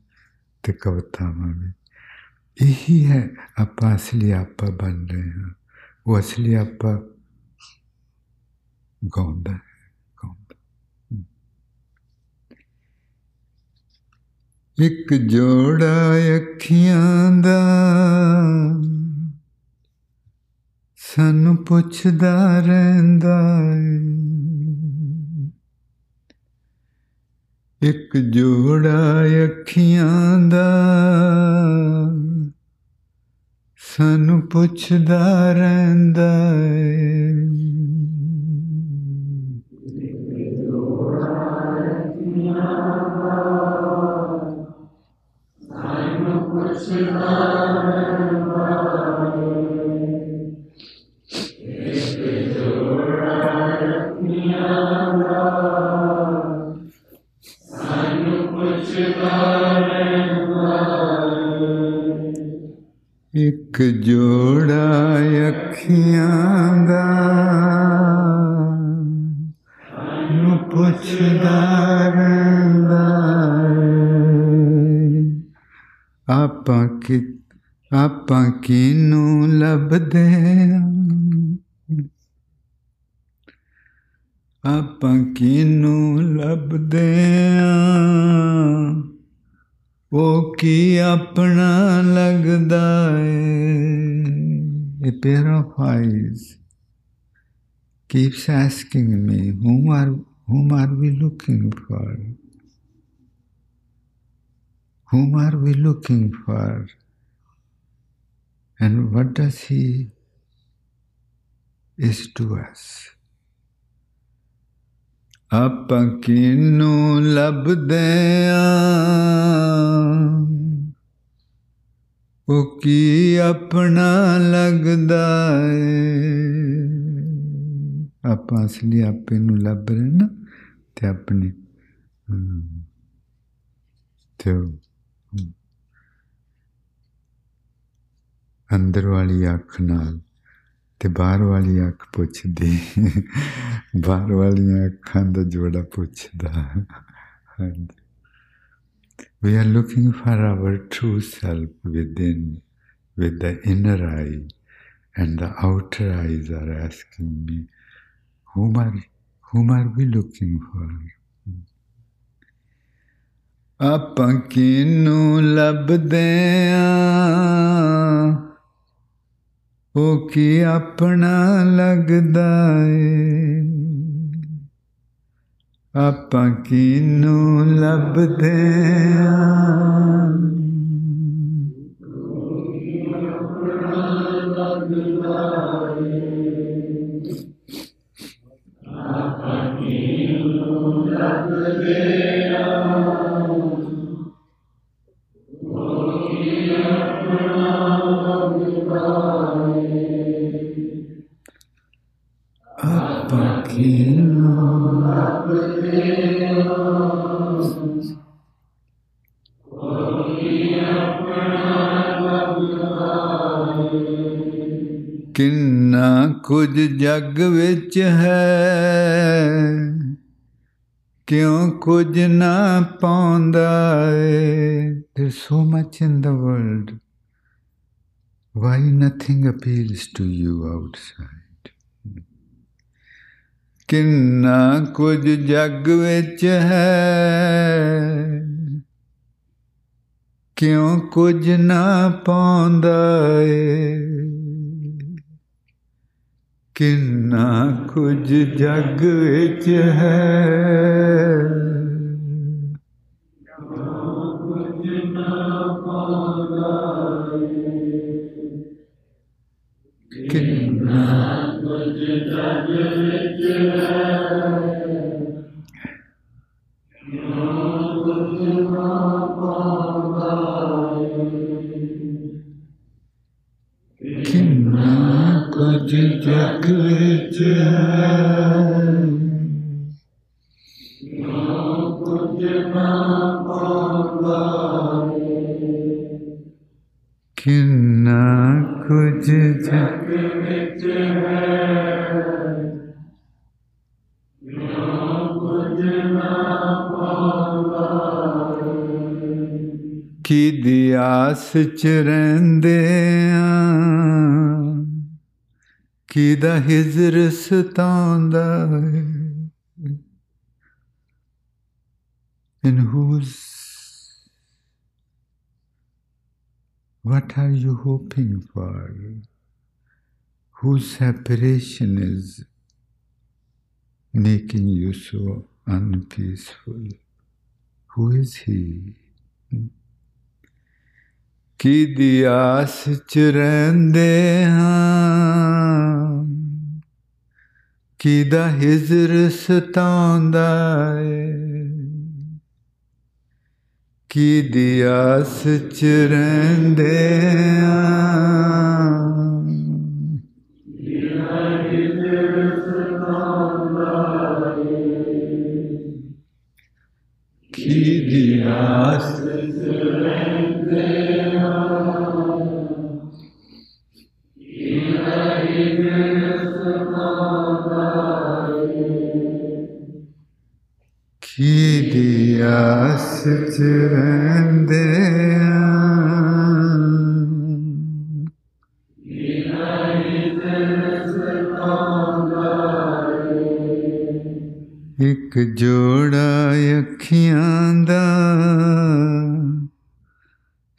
ਤੇ ਕਵਿਤਾਵਾਂ ਵਿੱਚ ਇਹੀ ਹੈ, ਆਪਾਂ ਅਸਲੀ ਆਪਾ ਬਣ ਰਹੇ ਹਾਂ। ਉਹ ਅਸਲੀ ਆਪਾ ਗਾਉਂਦਾ ਹੈ ਇੱਕ ਜੋੜਾ ਅੱਖੀਆਂ ਦਾ। ਸਾਨੂੰ ਪੁੱਛਦਾ ਰਹਿੰਦਾ ਏ। ਇੱਕ ਜੋੜਾ ਅੱਖੀਆਂ ਦਾ। ਸਾਨੂੰ ਪੁੱਛਦਾ ਰਹਿੰਦਾ ਏ। ਇੱਕ ਜੋੜਾ ਅੱਖੀਆਂ ਦਾ। ਰਹਿੰਦਾ ਆਪਾਂ ਕਿ ਆਪਾਂ ਕਿਨੂੰ ਲੱਭਦੇ ਆਪਾਂ ਕਿਨੂੰ ਲੱਭਦੇ ਉਹ ਕੀ ਆਪਣਾ ਲੱਗਦਾ ਏ A pair of eyes keeps asking me, whom are, whom are we looking for? Whom are we looking for? And what does he is to us? ਆਪਾਂ ਕਿਨੂੰ ਲੱਭਦੇ ਆਂ? ਉਹ ਕੀ ਆਪਣਾ ਲੱਗਦਾ ਏ? ਆਪਾਂ ਅਸਲੀ ਆਪੇ ਨੂੰ ਲੱਭ ਰਹੇ ਨਾ, ਤੇ ਆਪਣੇ। ਤੇ ਅੰਦਰ ਵਾਲੀ ਅੱਖ ਨਾਲ। ਤੇ ਬਾਹਰ ਵਾਲੀ ਅੱਖ ਪੁੱਛਦੀ ਬਾਹਰ ਵਾਲੀਆਂ ਅੱਖਾਂ ਦਾ ਜੋੜਾ ਪੁੱਛਦਾ ਹਾਂਜੀ We are looking for our true self within, with the inner eye, and the outer eyes are asking me, whom are, whom are we looking for? ਆਪਾਂ ਕਿਨੂੰ ਲੱਭਦੇ ਆਂ ਉਹ ਕੀ ਆਪਣਾ ਲੱਗਦਾ ਏ। ਆਪਾਂ ਕਿਨੂੰ ਲੱਭਦੇ ਆਂ? ਕੁਝ ਜਗ ਵਿੱਚ ਹੈ ਕਿਉਂ ਕੁਝ ਨਾ ਪਾਉਂਦਾ ਏ there's so much in the world why nothing appeals to you outside ਕਿੰਨਾ ਕੁਝ ਜਗ ਵਿੱਚ ਹੈ ਕਿਉਂ ਕੁਝ ਨਾ ਪਾਉਂਦਾ ਏ ਕਿੰਨਾ ਕੁਝ ਜਗ ਵਿੱਚ ਹੈ। ਕਿੰਨਾ ਕਿੰਨਾ ਕੁਝ ਜਗ ਵਿੱਚ ਹੈ ਕਿੰਨਾ ਕੁਝ ਜਗ ਵਿੱਚ ਕੀ ਦੀ ਆਸ ਚ ਰਹਿੰਦੇ ਕੀ ਦਾ ਹਿਜਰ ਸਤਾਉਂਦਾ ਹੈ in whose what are you hoping for whose separation is making you so unpeaceful who is he ਕੀ ਦੀ ਆਸ ਚ ਰਹਿੰਦੇ ਹਾਂ? ਕੀ ਦਾ ਹਿਜਰ ਸਤਾਉਂਦਾ ਏ? ਕੀ ਦੀ ਆਸ ਚ ਰਹਿੰਦੇ ਆਂ ਕਿਹਦੀ ਆਸ ਚ ਰਹਿੰਦੇ ਇੱਕ ਜੋੜਾ ਅੱਖੀਆਂ ਦਾ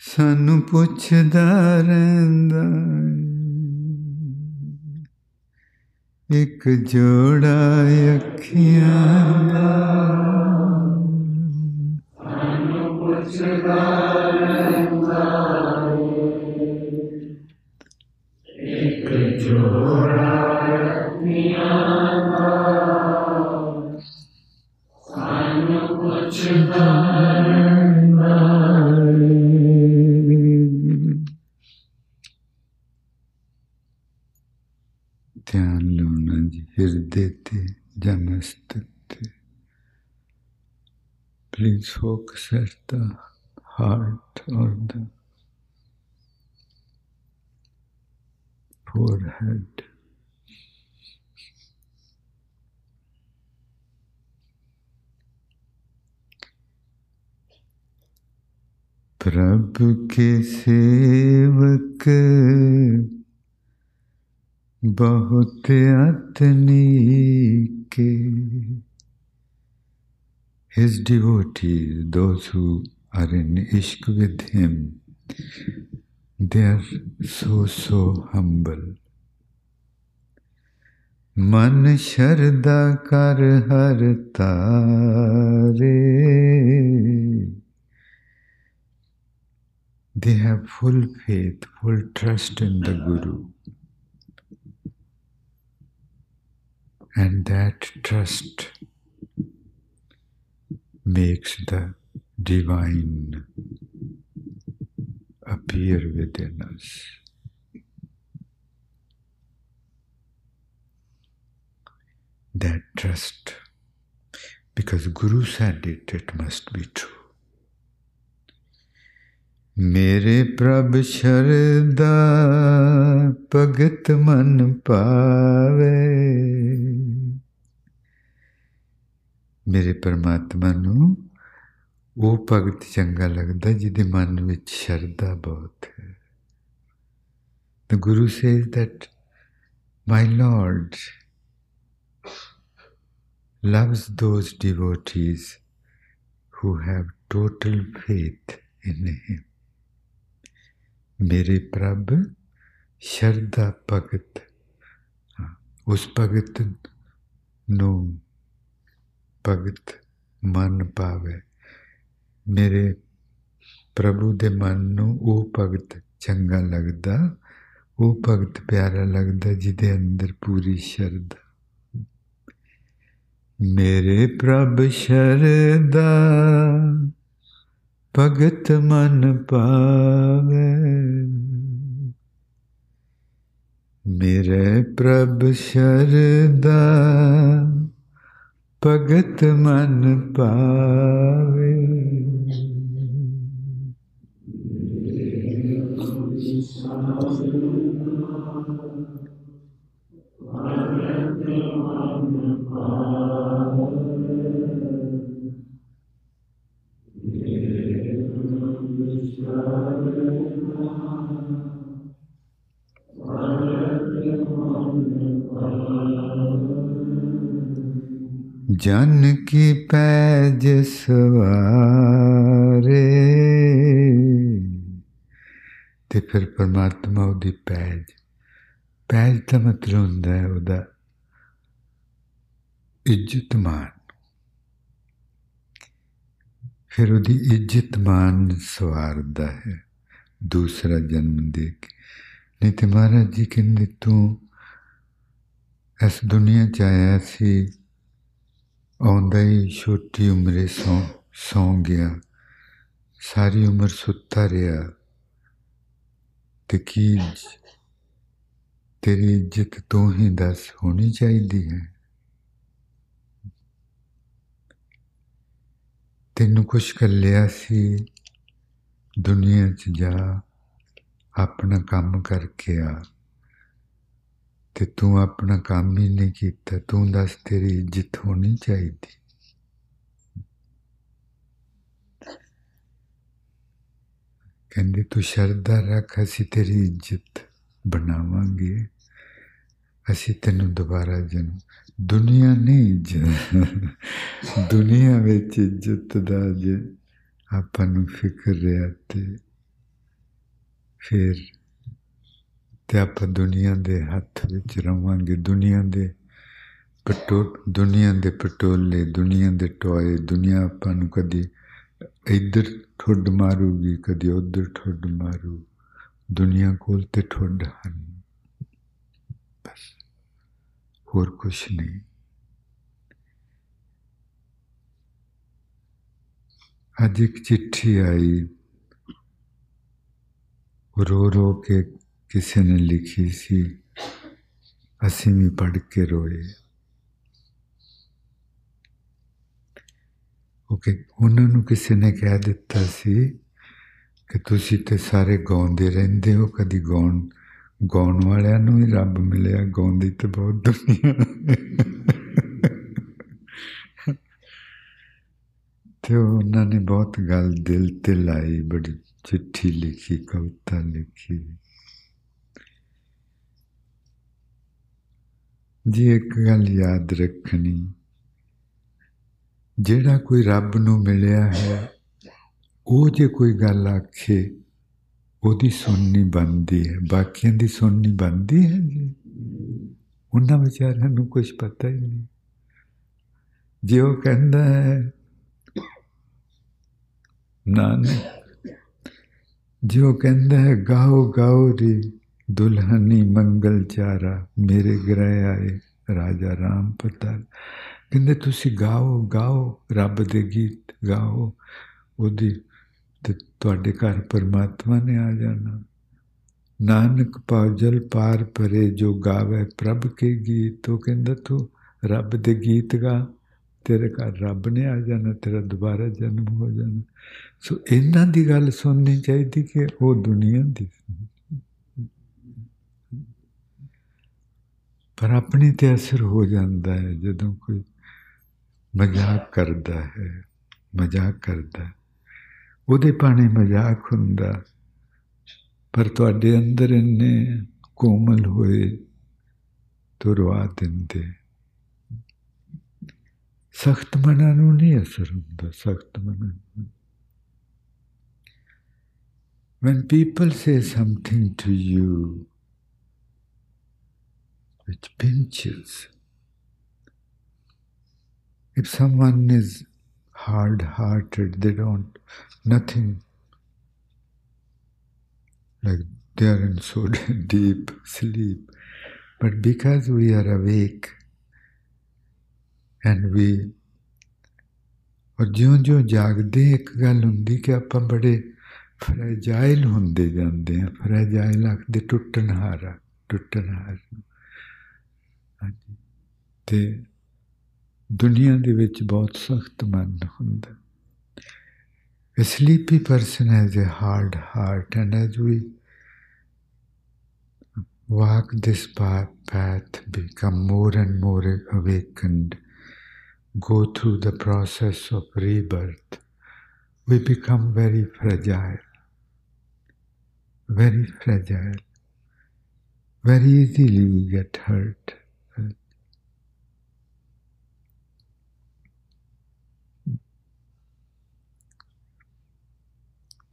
ਸਾਨੂੰ ਪੁੱਛਦਾ ਰਹਿੰਦਾ ਇੱਕ ਜੋੜਾ ਅੱਖੀਆਂ ਦਾ please focus at the heart or the forehead. प्रभु के सेवक बहुत अतनी के His devotees, those who are in ishq with him, they are so, so humble. मन शरदा कर हर They have full faith, full trust in the Guru. And that trust makes the divine appear within us. That trust, because Guru said it, it must be true. मेरे प्रभ शरदा भगत मन पावे ਮੇਰੇ ਪਰਮਾਤਮਾ ਨੂੰ ਉਹ ਭਗਤ ਚੰਗਾ ਲੱਗਦਾ ਜਿਹਦੇ ਮਨ ਵਿੱਚ ਸ਼ਰਧਾ ਬਹੁਤ ਹੈ The Guru says that my Lord loves those devotees who have total faith in Him. ਮੇਰੇ ਪ੍ਰਭ ਸ਼ਰਧਾ ਭਗਤ ਉਸ ਭਗਤ ਨੂੰ ਭਗਤ ਮਨ ਪਾਵੇ। ਮੇਰੇ ਪ੍ਰਭੂ ਦੇ ਮਨ ਨੂੰ ਉਹ ਭਗਤ ਚੰਗਾ ਲੱਗਦਾ, ਉਹ ਭਗਤ ਪਿਆਰਾ ਲੱਗਦਾ ਜਿਹਦੇ ਅੰਦਰ ਪੂਰੀ ਸ਼ਰਧਾ। ਮੇਰੇ ਪ੍ਰਭ ਸ਼ਰਦਾ ਭਗਤ ਮਨ ਪਾਵੇ। ਮੇਰੇ ਪ੍ਰਭ ਸ਼ਰਦਾ ਭਗਤ ਮਨ ਪਾਵੇ। ਜਨ ਕੀ ਪੈਜ ਸਵਾਰੇ? ਤੇ ਫਿਰ ਪਰਮਾਤਮਾ ਉਹਦੀ ਪੈਜ ਪੈਜ ਦਾ ਮਤਲਬ ਹੁੰਦਾ ਹੈ ਉਹਦਾ ਇੱਜ਼ਤ ਮਾਨ। ਫਿਰ ਉਹਦੀ ਇੱਜ਼ਤ ਮਾਨ ਸਵਾਰਦਾ ਹੈ ਦੂਸਰਾ ਜਨਮ ਦੇ ਕੇ। ਨਹੀਂ ਤੇ ਮਹਾਰਾਜ ਜੀ ਕਹਿੰਦੇ ਤੂੰ ਇਸ ਦੁਨੀਆ ਚ ਆਇਆ ਸੀ ਆਉਂਦਾ ਹੀ ਛੋਟੀ ਉਮਰੇ ਸੌ ਸੌ ਗਿਆ। ਸਾਰੀ ਉਮਰ ਸੁੱਤਾ ਰਿਹਾ। ਤੇ ਕੀ ਤੇਰੀ ਇੱਜ਼ਤ ਤੂੰ ਹੀ ਦੱਸ ਹੋਣੀ ਚਾਹੀਦੀ ਹੈ? ਤੈਨੂੰ ਕੁਛ ਕੱਲਿਆ ਸੀ? ਦੁਨੀਆ 'ਚ ਜਾ, ਆਪਣਾ ਕੰਮ ਕਰਕੇ ਆ। ਤੇ ਤੂੰ ਆਪਣਾ ਕੰਮ ਹੀ ਨਹੀਂ ਕੀਤਾ। ਤੂੰ ਦੱਸ ਤੇਰੀ ਇੱਜ਼ਤ ਹੋਣੀ ਚਾਹੀਦੀ। ਕਹਿੰਦੇ, ਤੂੰ ਸ਼ਰਧਾ ਰੱਖ, ਅਸੀਂ ਤੇਰੀ ਇੱਜ਼ਤ ਬਣਾਵਾਂਗੇ। ਅਸੀਂ ਤੈਨੂੰ ਦੁਬਾਰਾ ਜਨਮ ਦੁਨੀਆ ਨਹੀਂ ਇੱਜ਼ਤ। ਦੁਨੀਆ ਵਿੱਚ ਇੱਜ਼ਤ ਦਾ ਜੇ ਆਪਾਂ ਨੂੰ ਫਿਕਰ ਰਿਹਾ ਤੇ ਫਿਰ ਤੇ ਆਪਾਂ ਦੁਨੀਆ ਦੇ ਹੱਥ ਵਿੱਚ ਰਵਾਂਗੇ। ਦੁਨੀਆ ਦੇ ਪਟੋ ਦੁਨੀਆ ਦੇ ਪਟੋਲੇ, ਦੁਨੀਆ ਦੇ ਟੋਏ, ਦੁਨੀਆ ਆਪਾਂ ਨੂੰ ਕਦੀ ਇੱਧਰ ਠੁੱਡ ਮਾਰੂਗੀ, ਕਦੀ ਉੱਧਰ ਠੁੱਡ ਮਾਰੂ। ਦੁਨੀਆ ਕੋਲ ਤੇ ਠੁੱਡ ਹਨ ਬਸ, ਹੋਰ ਕੁਛ ਨਹੀਂ। ਅੱਜ ਇੱਕ ਚਿੱਠੀ ਆਈ। ਰੋ ਰੋ ਕੇ ਕਿਸੇ ਨੇ ਲਿਖੀ ਸੀ, ਅਸੀਂ ਵੀ ਪੜ੍ਹ ਕੇ ਰੋਏ। ਓਕੇ ਉਹਨਾਂ ਨੂੰ ਕਿਸੇ ਨੇ ਕਹਿ ਦਿੱਤਾ ਸੀ ਕਿ ਤੁਸੀਂ ਤੇ ਸਾਰੇ ਗਾਉਂਦੇ ਰਹਿੰਦੇ ਹੋ, ਕਦੀ ਗਾਉਣ ਗਾਉਣ ਵਾਲਿਆਂ ਨੂੰ ਹੀ ਰੱਬ ਮਿਲਿਆ ਗਾਉਂਦੀ ਤੇ ਬਹੁਤ ਦੁਨੀਆ ਤੇ ਉਹਨਾਂ ਨੇ ਬਹੁਤ ਗੱਲ ਦਿਲ ਤੇ ਲਾਈ, ਬੜੀ ਚਿੱਠੀ ਲਿਖੀ, ਕਵਿਤਾ ਲਿਖੀ। ਜੀ ਇੱਕ ਗੱਲ ਯਾਦ ਰੱਖਣੀ, ਜਿਹੜਾ ਕੋਈ ਰੱਬ ਨੂੰ ਮਿਲਿਆ ਹੈ, ਉਹ ਜੇ ਕੋਈ ਗੱਲ ਆਖੇ, ਉਹਦੀ ਸੁਣਨੀ ਬੰਦੀ ਹੈ। ਬਾਕੀਆਂ ਦੀ ਸੁਣਨੀ ਬੰਦੀ ਹੈ ਜੀ ਉਹਨਾਂ ਵਿਚਾਰਿਆਂ ਨੂੰ ਕੁਝ ਪਤਾ ਹੀ ਨਹੀਂ। ਜੇ ਉਹ ਕਹਿੰਦਾ ਹੈ, ਨਾਨਕ, ਜੋ ਕਹਿੰਦਾ ਹੈ, ਗਾਓ ਗਾਓ ਰੀ ਦੁਲਹਨੀ ਮੰਗਲ ਚਾਰਾ ਮੇਰੇ ਗ੍ਰਹਿ ਆਏ, ਰਾਜਾ ਰਾਮ ਪਤਾਲ। ਕਹਿੰਦੇ, ਤੁਸੀਂ ਗਾਓ ਗਾਓ, ਰੱਬ ਦੇ ਗੀਤ ਗਾਓ। ਉਹਦੀ ਤੇ ਤੁਹਾਡੇ ਘਰ ਪਰਮਾਤਮਾ ਨੇ ਆ ਜਾਣਾ। ਨਾਨਕ ਪਾਜਲ ਪਾਰ ਪਰੇ ਜੋ ਗਾਵੇ ਪ੍ਰਭ ਕੇ ਗੀਤ। ਉਹ ਕਹਿੰਦਾ, ਤੂੰ ਰੱਬ ਦੇ ਗੀਤ ਗਾ। ਤੇਰੇ ਘਰ ਰੱਬ ਨੇ ਆ ਜਾਣਾ, ਤੇਰਾ ਦੁਬਾਰਾ ਜਨਮ ਹੋ ਜਾਣਾ। ਸੋ ਇਹਨਾਂ ਦੀ ਗੱਲ ਸੁਣਨੀ ਚਾਹੀਦੀ ਕਿ ਉਹ ਦੁਨੀਆ ਦੀ ਪਰ ਆਪਣੇ ਤੇ ਅਸਰ ਹੋ ਜਾਂਦਾ ਹੈ, ਜਦੋਂ ਕੋਈ ਮਜ਼ਾਕ ਕਰਦਾ ਹੈ, ਮਜ਼ਾਕ ਕਰਦਾ ਉਹਦੇ ਪਾਣੇ ਮਜ਼ਾਕ ਹੁੰਦਾ, ਪਰ ਤੁਹਾਡੇ ਅੰਦਰ ਇੰਨੇ ਕੋਮਲ ਹੋਏ ਤੁਰਵਾ ਦਿੰਦੇ। ਸਖਤ ਮਨਾਂ ਨੂੰ ਨਹੀਂ ਅਸਰ ਹੁੰਦਾ, ਸਖਤ ਮਨਾਂ ਨੂੰ। When people say something to you which pinches if someone is hard hearted they don't nothing like they are in so deep sleep but because we are awake and we ਔਰ ਜਿਉਂ ਜਿਉਂ ਜਾਗਦੇ ਇੱਕ ਗੱਲ ਹੁੰਦੀ ਕਿ ਆਪਾਂ ਬੜੇ ਫਰੈਜਾਈਲ ਹੁੰਦੇ ਜਾਂਦੇ ਆ ਫਰੈਜਾਈਲ ਆਖਦੇ ਟੁੱਟਣ ਹਾਰਾ ਟੁੱਟਣ ਹਾਰ ਹਾਂਜੀ ਤੇ ਦੁਨੀਆ ਦੇ ਵਿੱਚ ਬਹੁਤ ਸਖਤ ਮਨ ਹੁੰਦਾ A sleepy person has a hard heart, and as we walk this path, become more and more awakened, go through the process of rebirth, we become very fragile, very fragile. Very easily we get hurt.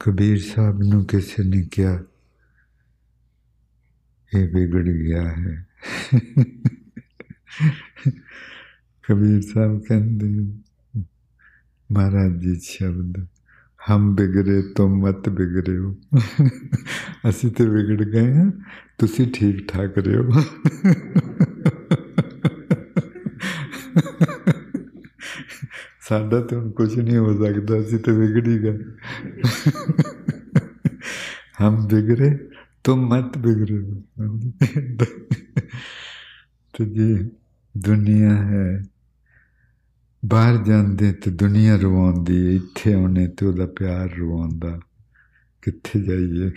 Kabir Sahib ਨੂੰ ਕਿਸੇ ਨੇ ਕਿਹਾ, ਇਹ ਵਿਗੜ ਗਿਆ ਹੈ। ਕਬੀਰ ਸਾਹਿਬ ਕਹਿੰਦੇ, ਮਹਾਰਾਜ ਜੀ ਸ਼ਬਦ, ਹਮ ਬਿਗੜੇ ਤੁਮ ਮਤ ਬਿਗੜੇ ਹੋ ਅਸੀਂ ਤੇ ਵਿਗੜ ਗਏ ਹਾਂ, ਤੁਸੀਂ ਠੀਕ ਠਾਕ ਰਹੋ। ਸਾਡਾ ਤਾਂ ਹੁਣ ਕੁਝ ਨਹੀਂ ਹੋ ਸਕਦਾ, ਅਸੀਂ ਤੇ ਵਿਗੜੀ ਹੀ ਗਏ। ਹਮ ਬਿਗੜੇ ਤੁਮ ਮਤ ਬਿਗੜੇ ਤੇ ਜੀ, ਦੁਨੀਆ ਹੈ। ਬਾਹਰ ਜਾਂਦੇ ਤੇ ਦੁਨੀਆ ਰਵਾਉਂਦੀ ਇੱਥੇ ਆਉਣੇ ਤੇ ਉਹਦਾ ਪਿਆਰ ਰਵਾਉਂਦਾ। ਕਿੱਥੇ ਜਾਈਏ?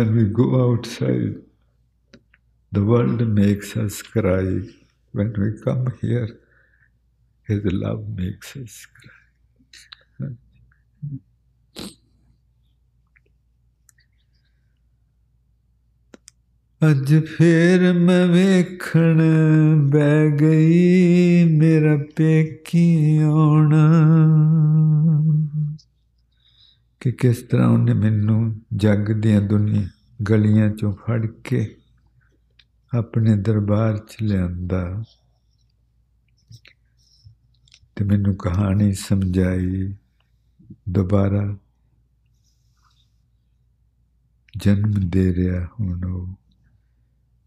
when we go outside The world makes us cry. When we come here, His love makes us cry. ਅੱਜ ਫੇਰ ਮੈਂ ਵੇਖਣ ਬਹਿ ਗਈ ਮੇਰਾ ਪੇਕੀ ਆਉਣਾ ਕਿ ਕਿਸ ਤਰ੍ਹਾਂ ਉਹਨੇ ਮੈਨੂੰ ਜੱਗ ਦੀਆਂ ਦੁਨੀਆ ਗਲੀਆਂ ਚੋਂ ਫੜ ਕੇ ਆਪਣੇ ਦਰਬਾਰ 'ਚ ਲਿਆਂਦਾ। ਤੇ ਮੈਨੂੰ ਕਹਾਣੀ ਸਮਝਾਈ। ਦੁਬਾਰਾ ਜਨਮ ਦੇ ਰਿਹਾ ਹੁਣ ਉਹ।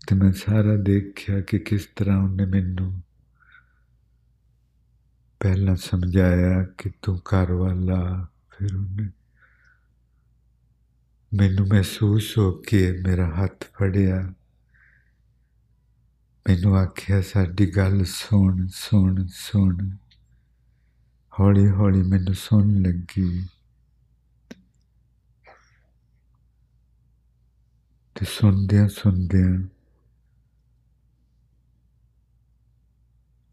ਤੇ ਮੈਂ ਸਾਰਾ ਦੇਖਿਆ ਕਿ ਕਿਸ ਤਰ੍ਹਾਂ ਉਹਨੇ ਮੈਨੂੰ ਪਹਿਲਾਂ ਸਮਝਾਇਆ ਕਿ ਤੂੰ ਘਰ ਵਾਲਾ, ਫਿਰ ਉਹਨੇ ਮੈਨੂੰ ਮਹਿਸੂਸ ਹੋ ਕੇ ਮੇਰਾ ਹੱਥ ਫੜਿਆ। ਮੈਨੂੰ ਆਖਿਆ, ਸਾਡੀ ਗੱਲ ਸੁਣ ਸੁਣ ਸੁਣ। ਹੌਲੀ ਹੌਲੀ ਮੈਨੂੰ ਸੁਣ ਲੱਗੀ ਤੇ ਸੁਣਦਿਆਂ ਸੁਣਦਿਆਂ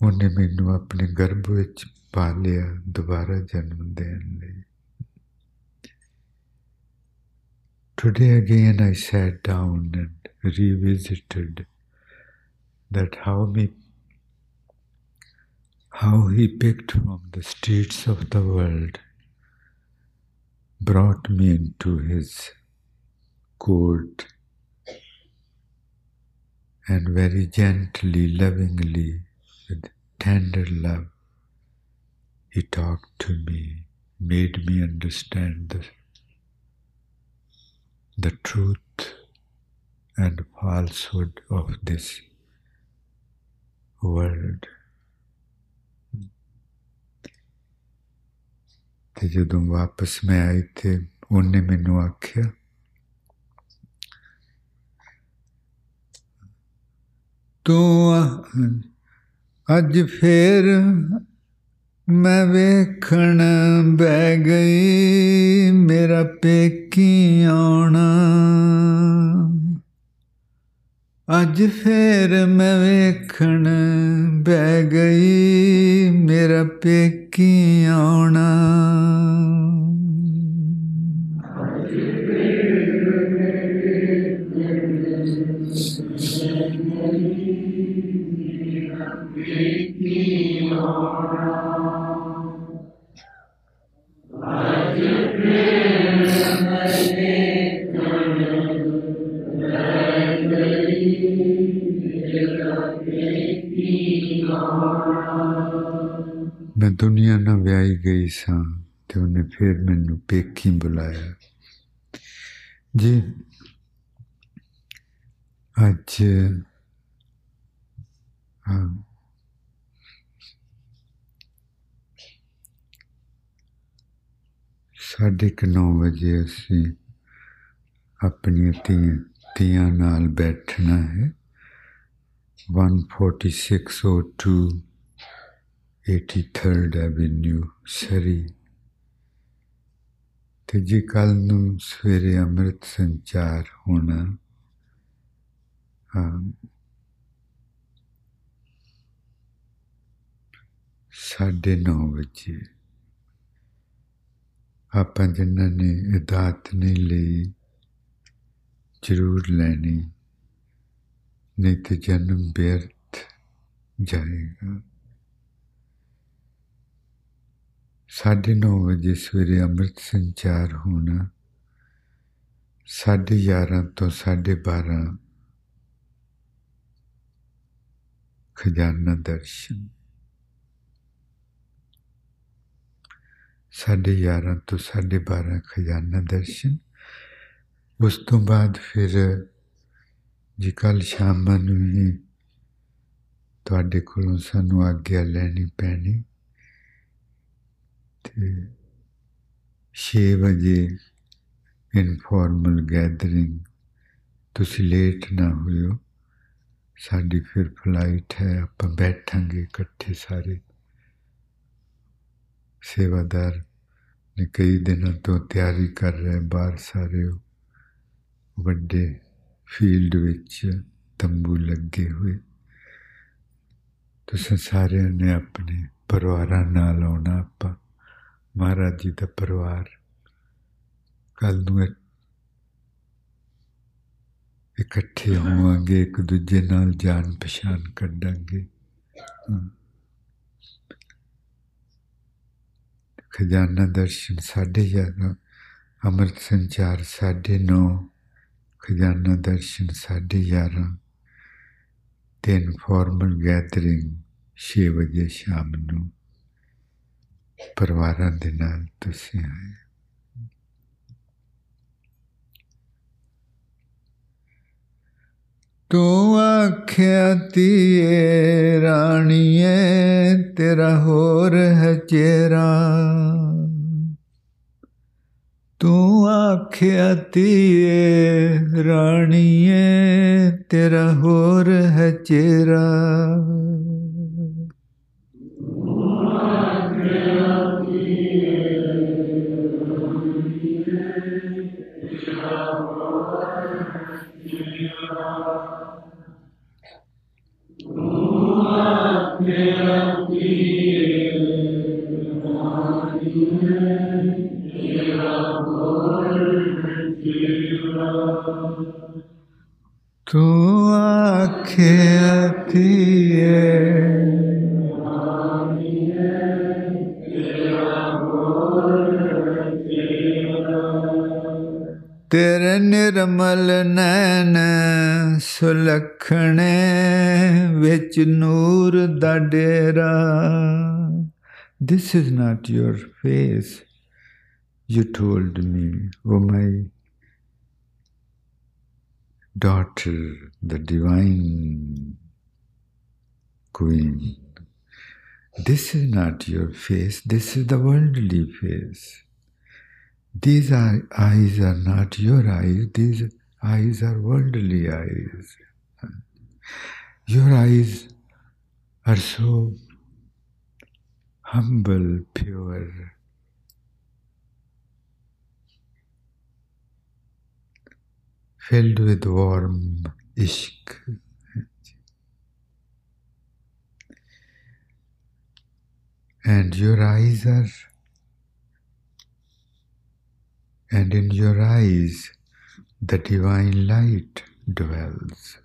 ਉਹਨੇ ਮੈਨੂੰ ਆਪਣੇ ਗਰਭ ਵਿੱਚ ਪਾ ਲਿਆ ਦੁਬਾਰਾ ਜਨਮ ਦੇਣ ਲਈ। Today again I sat down and revisited that how me how he picked from the streets of the world, brought me into his court, and very gently, lovingly, with tender love, he talked to me, made me understand the, the truth and falsehood of this world. ਤੇ ਜਦੋਂ ਵਾਪਸ ਮੈਂ ਆਈ ਤੇ ਉਹਨੇ ਮੈਨੂੰ ਆਖਿਆ ਤੂੰ ਅੱਜ ਫੇਰ ਮੈਂ ਵੇਖਣ ਬਹਿ ਗਈ, ਮੇਰਾ ਪੇਕੀ ਆਉਣਾ। ਅੱਜ ਫੇਰ ਮੈਂ ਵੇਖਣ ਬਹਿ ਗਈ, ਮੇਰਾ ਪੇਕੀ ਆਉਣਾ। ਮੈਂ ਦੁਨੀਆ ਨਾਲ ਵਿਆਹੀ ਗਈ ਸਾਂ ਤੇ ਉਹਨੇ ਫਿਰ ਮੈਨੂੰ ਪੇਕੀ ਬੁਲਾਇਆ। ਜੀ, ਅੱਜ, ਹਾਂ। ਸਾਢੇ ਕੁ ਨੌ ਵਜੇ ਅਸੀਂ ਆਪਣੀਆਂ ਧੀਆਂ ਧੀਆਂ ਨਾਲ ਬੈਠਣਾ ਹੈ। 14602 83rd ਐਵੇਨਿਊ ਸਰੀ ਤੇ ਜੀ ਕੱਲ ਨੂੰ ਸਵੇਰੇ ਅੰਮ੍ਰਿਤ ਸੰਚਾਰ ਹੋਣਾ ਸਾਢੇ ਨੌ ਵਜੇ, ਆਪਾਂ ਜਿਨ੍ਹਾਂ ਨੇ ਇਦਾਤ ਨਹੀਂ ਲਈ, ਜ਼ਰੂਰ ਲੈਣੀ। ਨਹੀਂ ਤੇ ਜਨਮ ਬਿਰਥ ਜਾਏਗਾ ਸਾਢੇ ਨੌ ਵਜੇ ਸਵੇਰੇ ਅੰਮ੍ਰਿਤ ਸੰਚਾਰ ਹੋਣਾ ਸਾਢੇ 11 ਤੋਂ ਸਾਢੇ 12 ਖਜ਼ਾਨਾ ਦਰਸ਼ਨ ਸਾਢੇ 11 ਤੋਂ ਸਾਢੇ 12 ਖਜ਼ਾਨਾ ਦਰਸ਼ਨ ਉਸ ਤੋਂ ਬਾਅਦ ਫਿਰ ਜੀ ਕੱਲ ਸ਼ਾਮ ਨੂੰ ਹੀ ਤੁਹਾਡੇ ਕੋਲੋਂ ਸਾਨੂੰ ਆਗਿਆ ਲੈਣੀ ਪੈਣੀ। ਤੇ 6 ਵਜੇ ਇਨਫਾਰਮਲ ਗੈਦਰਿੰਗ ਤੁਸੀਂ ਲੇਟ ਨਾ ਹੋਇਓ। ਸਾਡੀ ਫਿਰ ਫਲਾਈਟ ਹੈ, ਆਪਾਂ ਬੈਠਾਂਗੇ ਇਕੱਠੇ ਸਾਰੇ। ਸੇਵਾਦਾਰ ਨੇ ਕਈ ਦਿਨਾਂ ਤੋਂ ਤਿਆਰੀ ਕਰ ਰਹੇ, ਬਾਹਰ ਸਾਰੇ ਵੱਡੇ ਫੀਲਡ ਵਿੱਚ ਤੰਬੂ ਲੱਗੇ ਹੋਏ। ਤੁਸੀਂ ਸਾਰਿਆਂ ਨੇ ਆਪਣੇ ਪਰਿਵਾਰਾਂ ਨਾਲ ਆਉਣਾ ਆਪਾਂ। ਮਹਾਰਾਜ ਜੀ ਦਾ ਪਰਿਵਾਰ। ਕੱਲ ਨੂੰ ਇਕੱਠੇ ਹੋਵਾਂਗੇ, ਇੱਕ ਦੂਜੇ ਨਾਲ ਜਾਣ ਪਛਾਣ ਕੱਢਾਂਗੇ। ਖਜ਼ਾਨਾ ਦਰਸ਼ਨ ਸਾਢੇ ਗਿਆਰਾਂ, ਅੰਮ੍ਰਿਤ ਸੰਚਾਰ ਸਾਢੇ ਨੌ। ਖਜ਼ਾਨਾ ਦਰਸ਼ਨ ਸਾਢੇ ਗਿਆਰਾਂ ਤੇ ਇਨਫੋਰਮਲ ਗੈਦਰਿੰਗ 6 ਵਜੇ ਸ਼ਾਮ ਨੂੰ। ਪਰਿਵਾਰਾਂ ਦੇ ਨਾਲ ਤੁਸੀਂ ਆਏ। ਤੂੰ ਆਖਿਆ ਤੀਏ ਰਾਣੀਏ, ਤੇਰਾ ਹੋਰ ਹੈ ਚਿਹਰਾ। ਤੂੰ ਆਖਿਆ ਤੀਏ ਰਾਣੀਏ ਤੇਰਾ ਹੋਰ ਹੈ ਚਿਹਰਾ। ਤੂੰ ਆਖਿਆ ਥੀਏ ਤੇਰੇ ਨਿਰਮਲ ਨੈਣ ਸੁਲਖਣੇ ਵਿੱਚ ਨੂਰ ਦਾ ਡੇਰਾ This is not your face, you told me, O my daughter, the divine queen. This is not your face, this is the worldly face. These are, eyes are not your eyes, these eyes are worldly eyes. Your eyes are so humble, pure. Filled with warm ishq. And your eyes are and in your eyes the divine light dwells.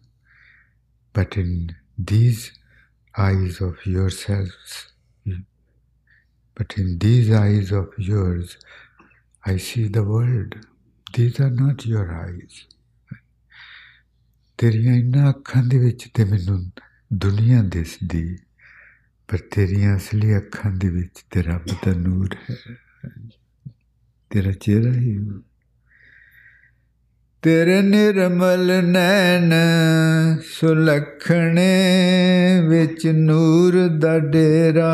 But in these eyes of yourselves, but in these eyes of yours, I see the world. These are not your eyes. ਤੇਰੀਆਂ ਇਹਨਾਂ ਅੱਖਾਂ ਦੇ ਵਿੱਚ ਤੇ ਮੈਨੂੰ ਦੁਨੀਆ ਦਿਸਦੀ, ਪਰ ਤੇਰੀਆਂ ਅਸਲੀ ਅੱਖਾਂ ਦੇ ਵਿੱਚ ਤੇ ਰੱਬ ਦਾ ਨੂਰ ਹੈ। ਤੇਰਾ ਚਿਹਰਾ ਹੀ ਤੇਰੇ ਨਿਰਮਲ ਨੈਣ ਸੁਲਖਣੇ ਵਿੱਚ ਨੂਰ ਦਾ ਡੇਰਾ।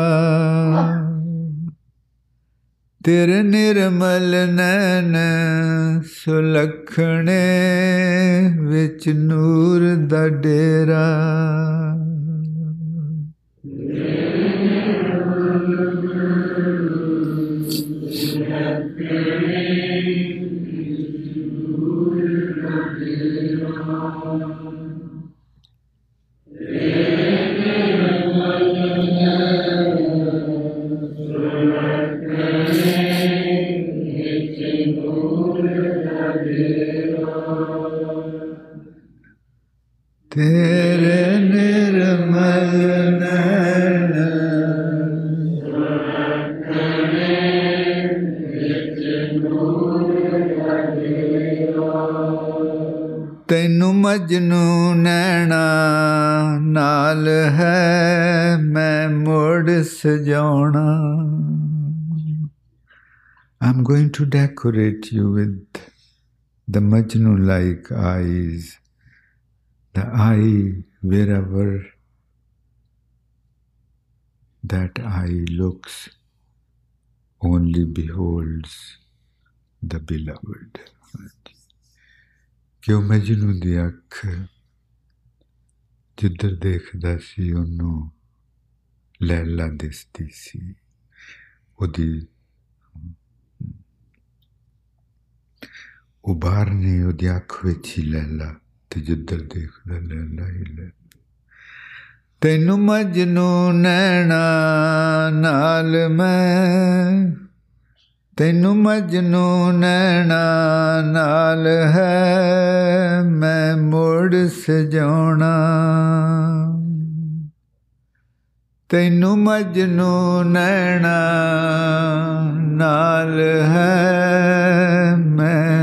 ਤੇਰੇ ਨਿਰਮਲ ਨੈਣ ਸੁਲਖਣੇ ਵਿੱਚ ਨੂਰ ਦਾ ਡੇਰਾ। to decorate you with the Majnu like eyes, the eye wherever that eye looks only beholds the beloved. ਕਿਉਂ ਮਜਨੂ ਦੀ ਅੱਖ ਜਿੱਧਰ ਦੇਖਦਾ ਸੀ ਉਹਨੂੰ ਲੈਲਾ ਦਿਸਦੀ ਸੀ ਉਹਦੀ ਉਬਾਰ ਨੇ ਉਹਦੀ ਅੱਖ ਵਿੱਚ ਹੀ ਲੈਲਾ ਤੇ ਜਿੱਧਰ ਦੇਖਦਾ ਲੈ ਲਾ ਹੀ ਲੈ ਤੈਨੂੰ ਮਜਨੂ ਨੈਣਾ ਨਾਲ ਮੈਂ ਤੈਨੂੰ ਮਜਨੂ ਨੈਣਾ ਨਾਲ ਹੈ ਮੈਂ ਮੁੜ ਸਜਾਉਣਾ ਤੈਨੂੰ ਮਜਨੂ ਨੈਣਾ ਨਾਲ ਹੈ ਮੈਂ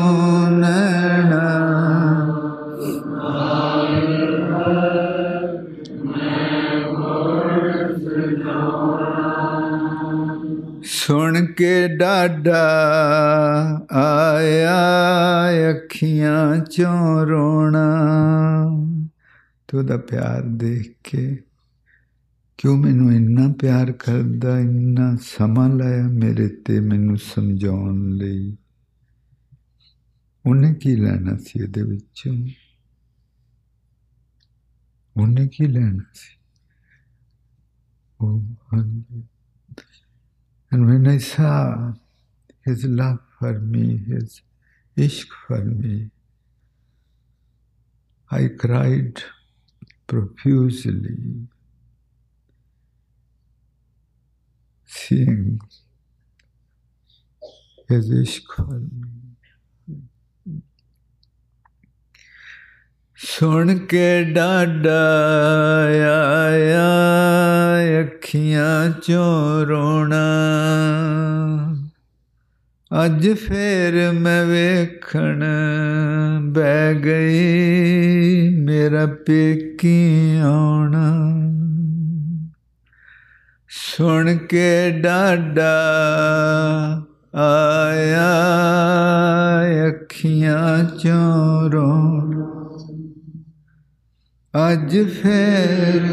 ਡਾਡਾ ਆਇਆ ਅੱਖੀਆਂ ਚੋਂ ਰੋਣਾ। ਤੂੰ ਦਾ ਪਿਆਰ ਦੇਖ ਕੇ ਕਿਉਂ ਮੈਨੂੰ ਇੰਨਾ ਪਿਆਰ ਕਰਦਾ, ਇੰਨਾ ਸਮਾਂ ਲਾਇਆ ਮੇਰੇ ਤੇ ਮੈਨੂੰ ਸਮਝਾਉਣ ਲਈ? ਉਹਨੇ ਕੀ ਲੈਣਾ ਸੀ ਇਹਦੇ ਵਿੱਚੋਂ? ਉਹਨੇ ਕੀ ਲੈਣਾ ਸੀ? ਉਹ ਹਾਂਜੀ। And when I saw his love for me, his ishq for me, I cried profusely, seeing his ishq for me. ਸੁਣ ਕੇ ਡਾਡਾ ਆਇਆ, ਅੱਖੀਆਂ ਚੋਂ ਰੋਣਾ। ਅੱਜ ਫੇਰ ਮੈਂ ਵੇਖਣ ਬਹਿ ਗਈ, ਮੇਰਾ ਪੇਕੀ ਆਉਣਾ। ਸੁਣ ਕੇ ਡਾਡਾ ਆਇਆ, ਅੱਖੀਆਂ ਚੋਂ ਰੋਣਾ। ਅੱਜ ਫੇਰ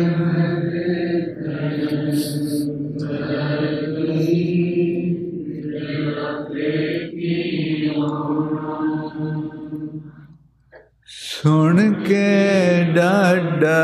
ਸੁਣ ਕੇ ਡਾਡਾ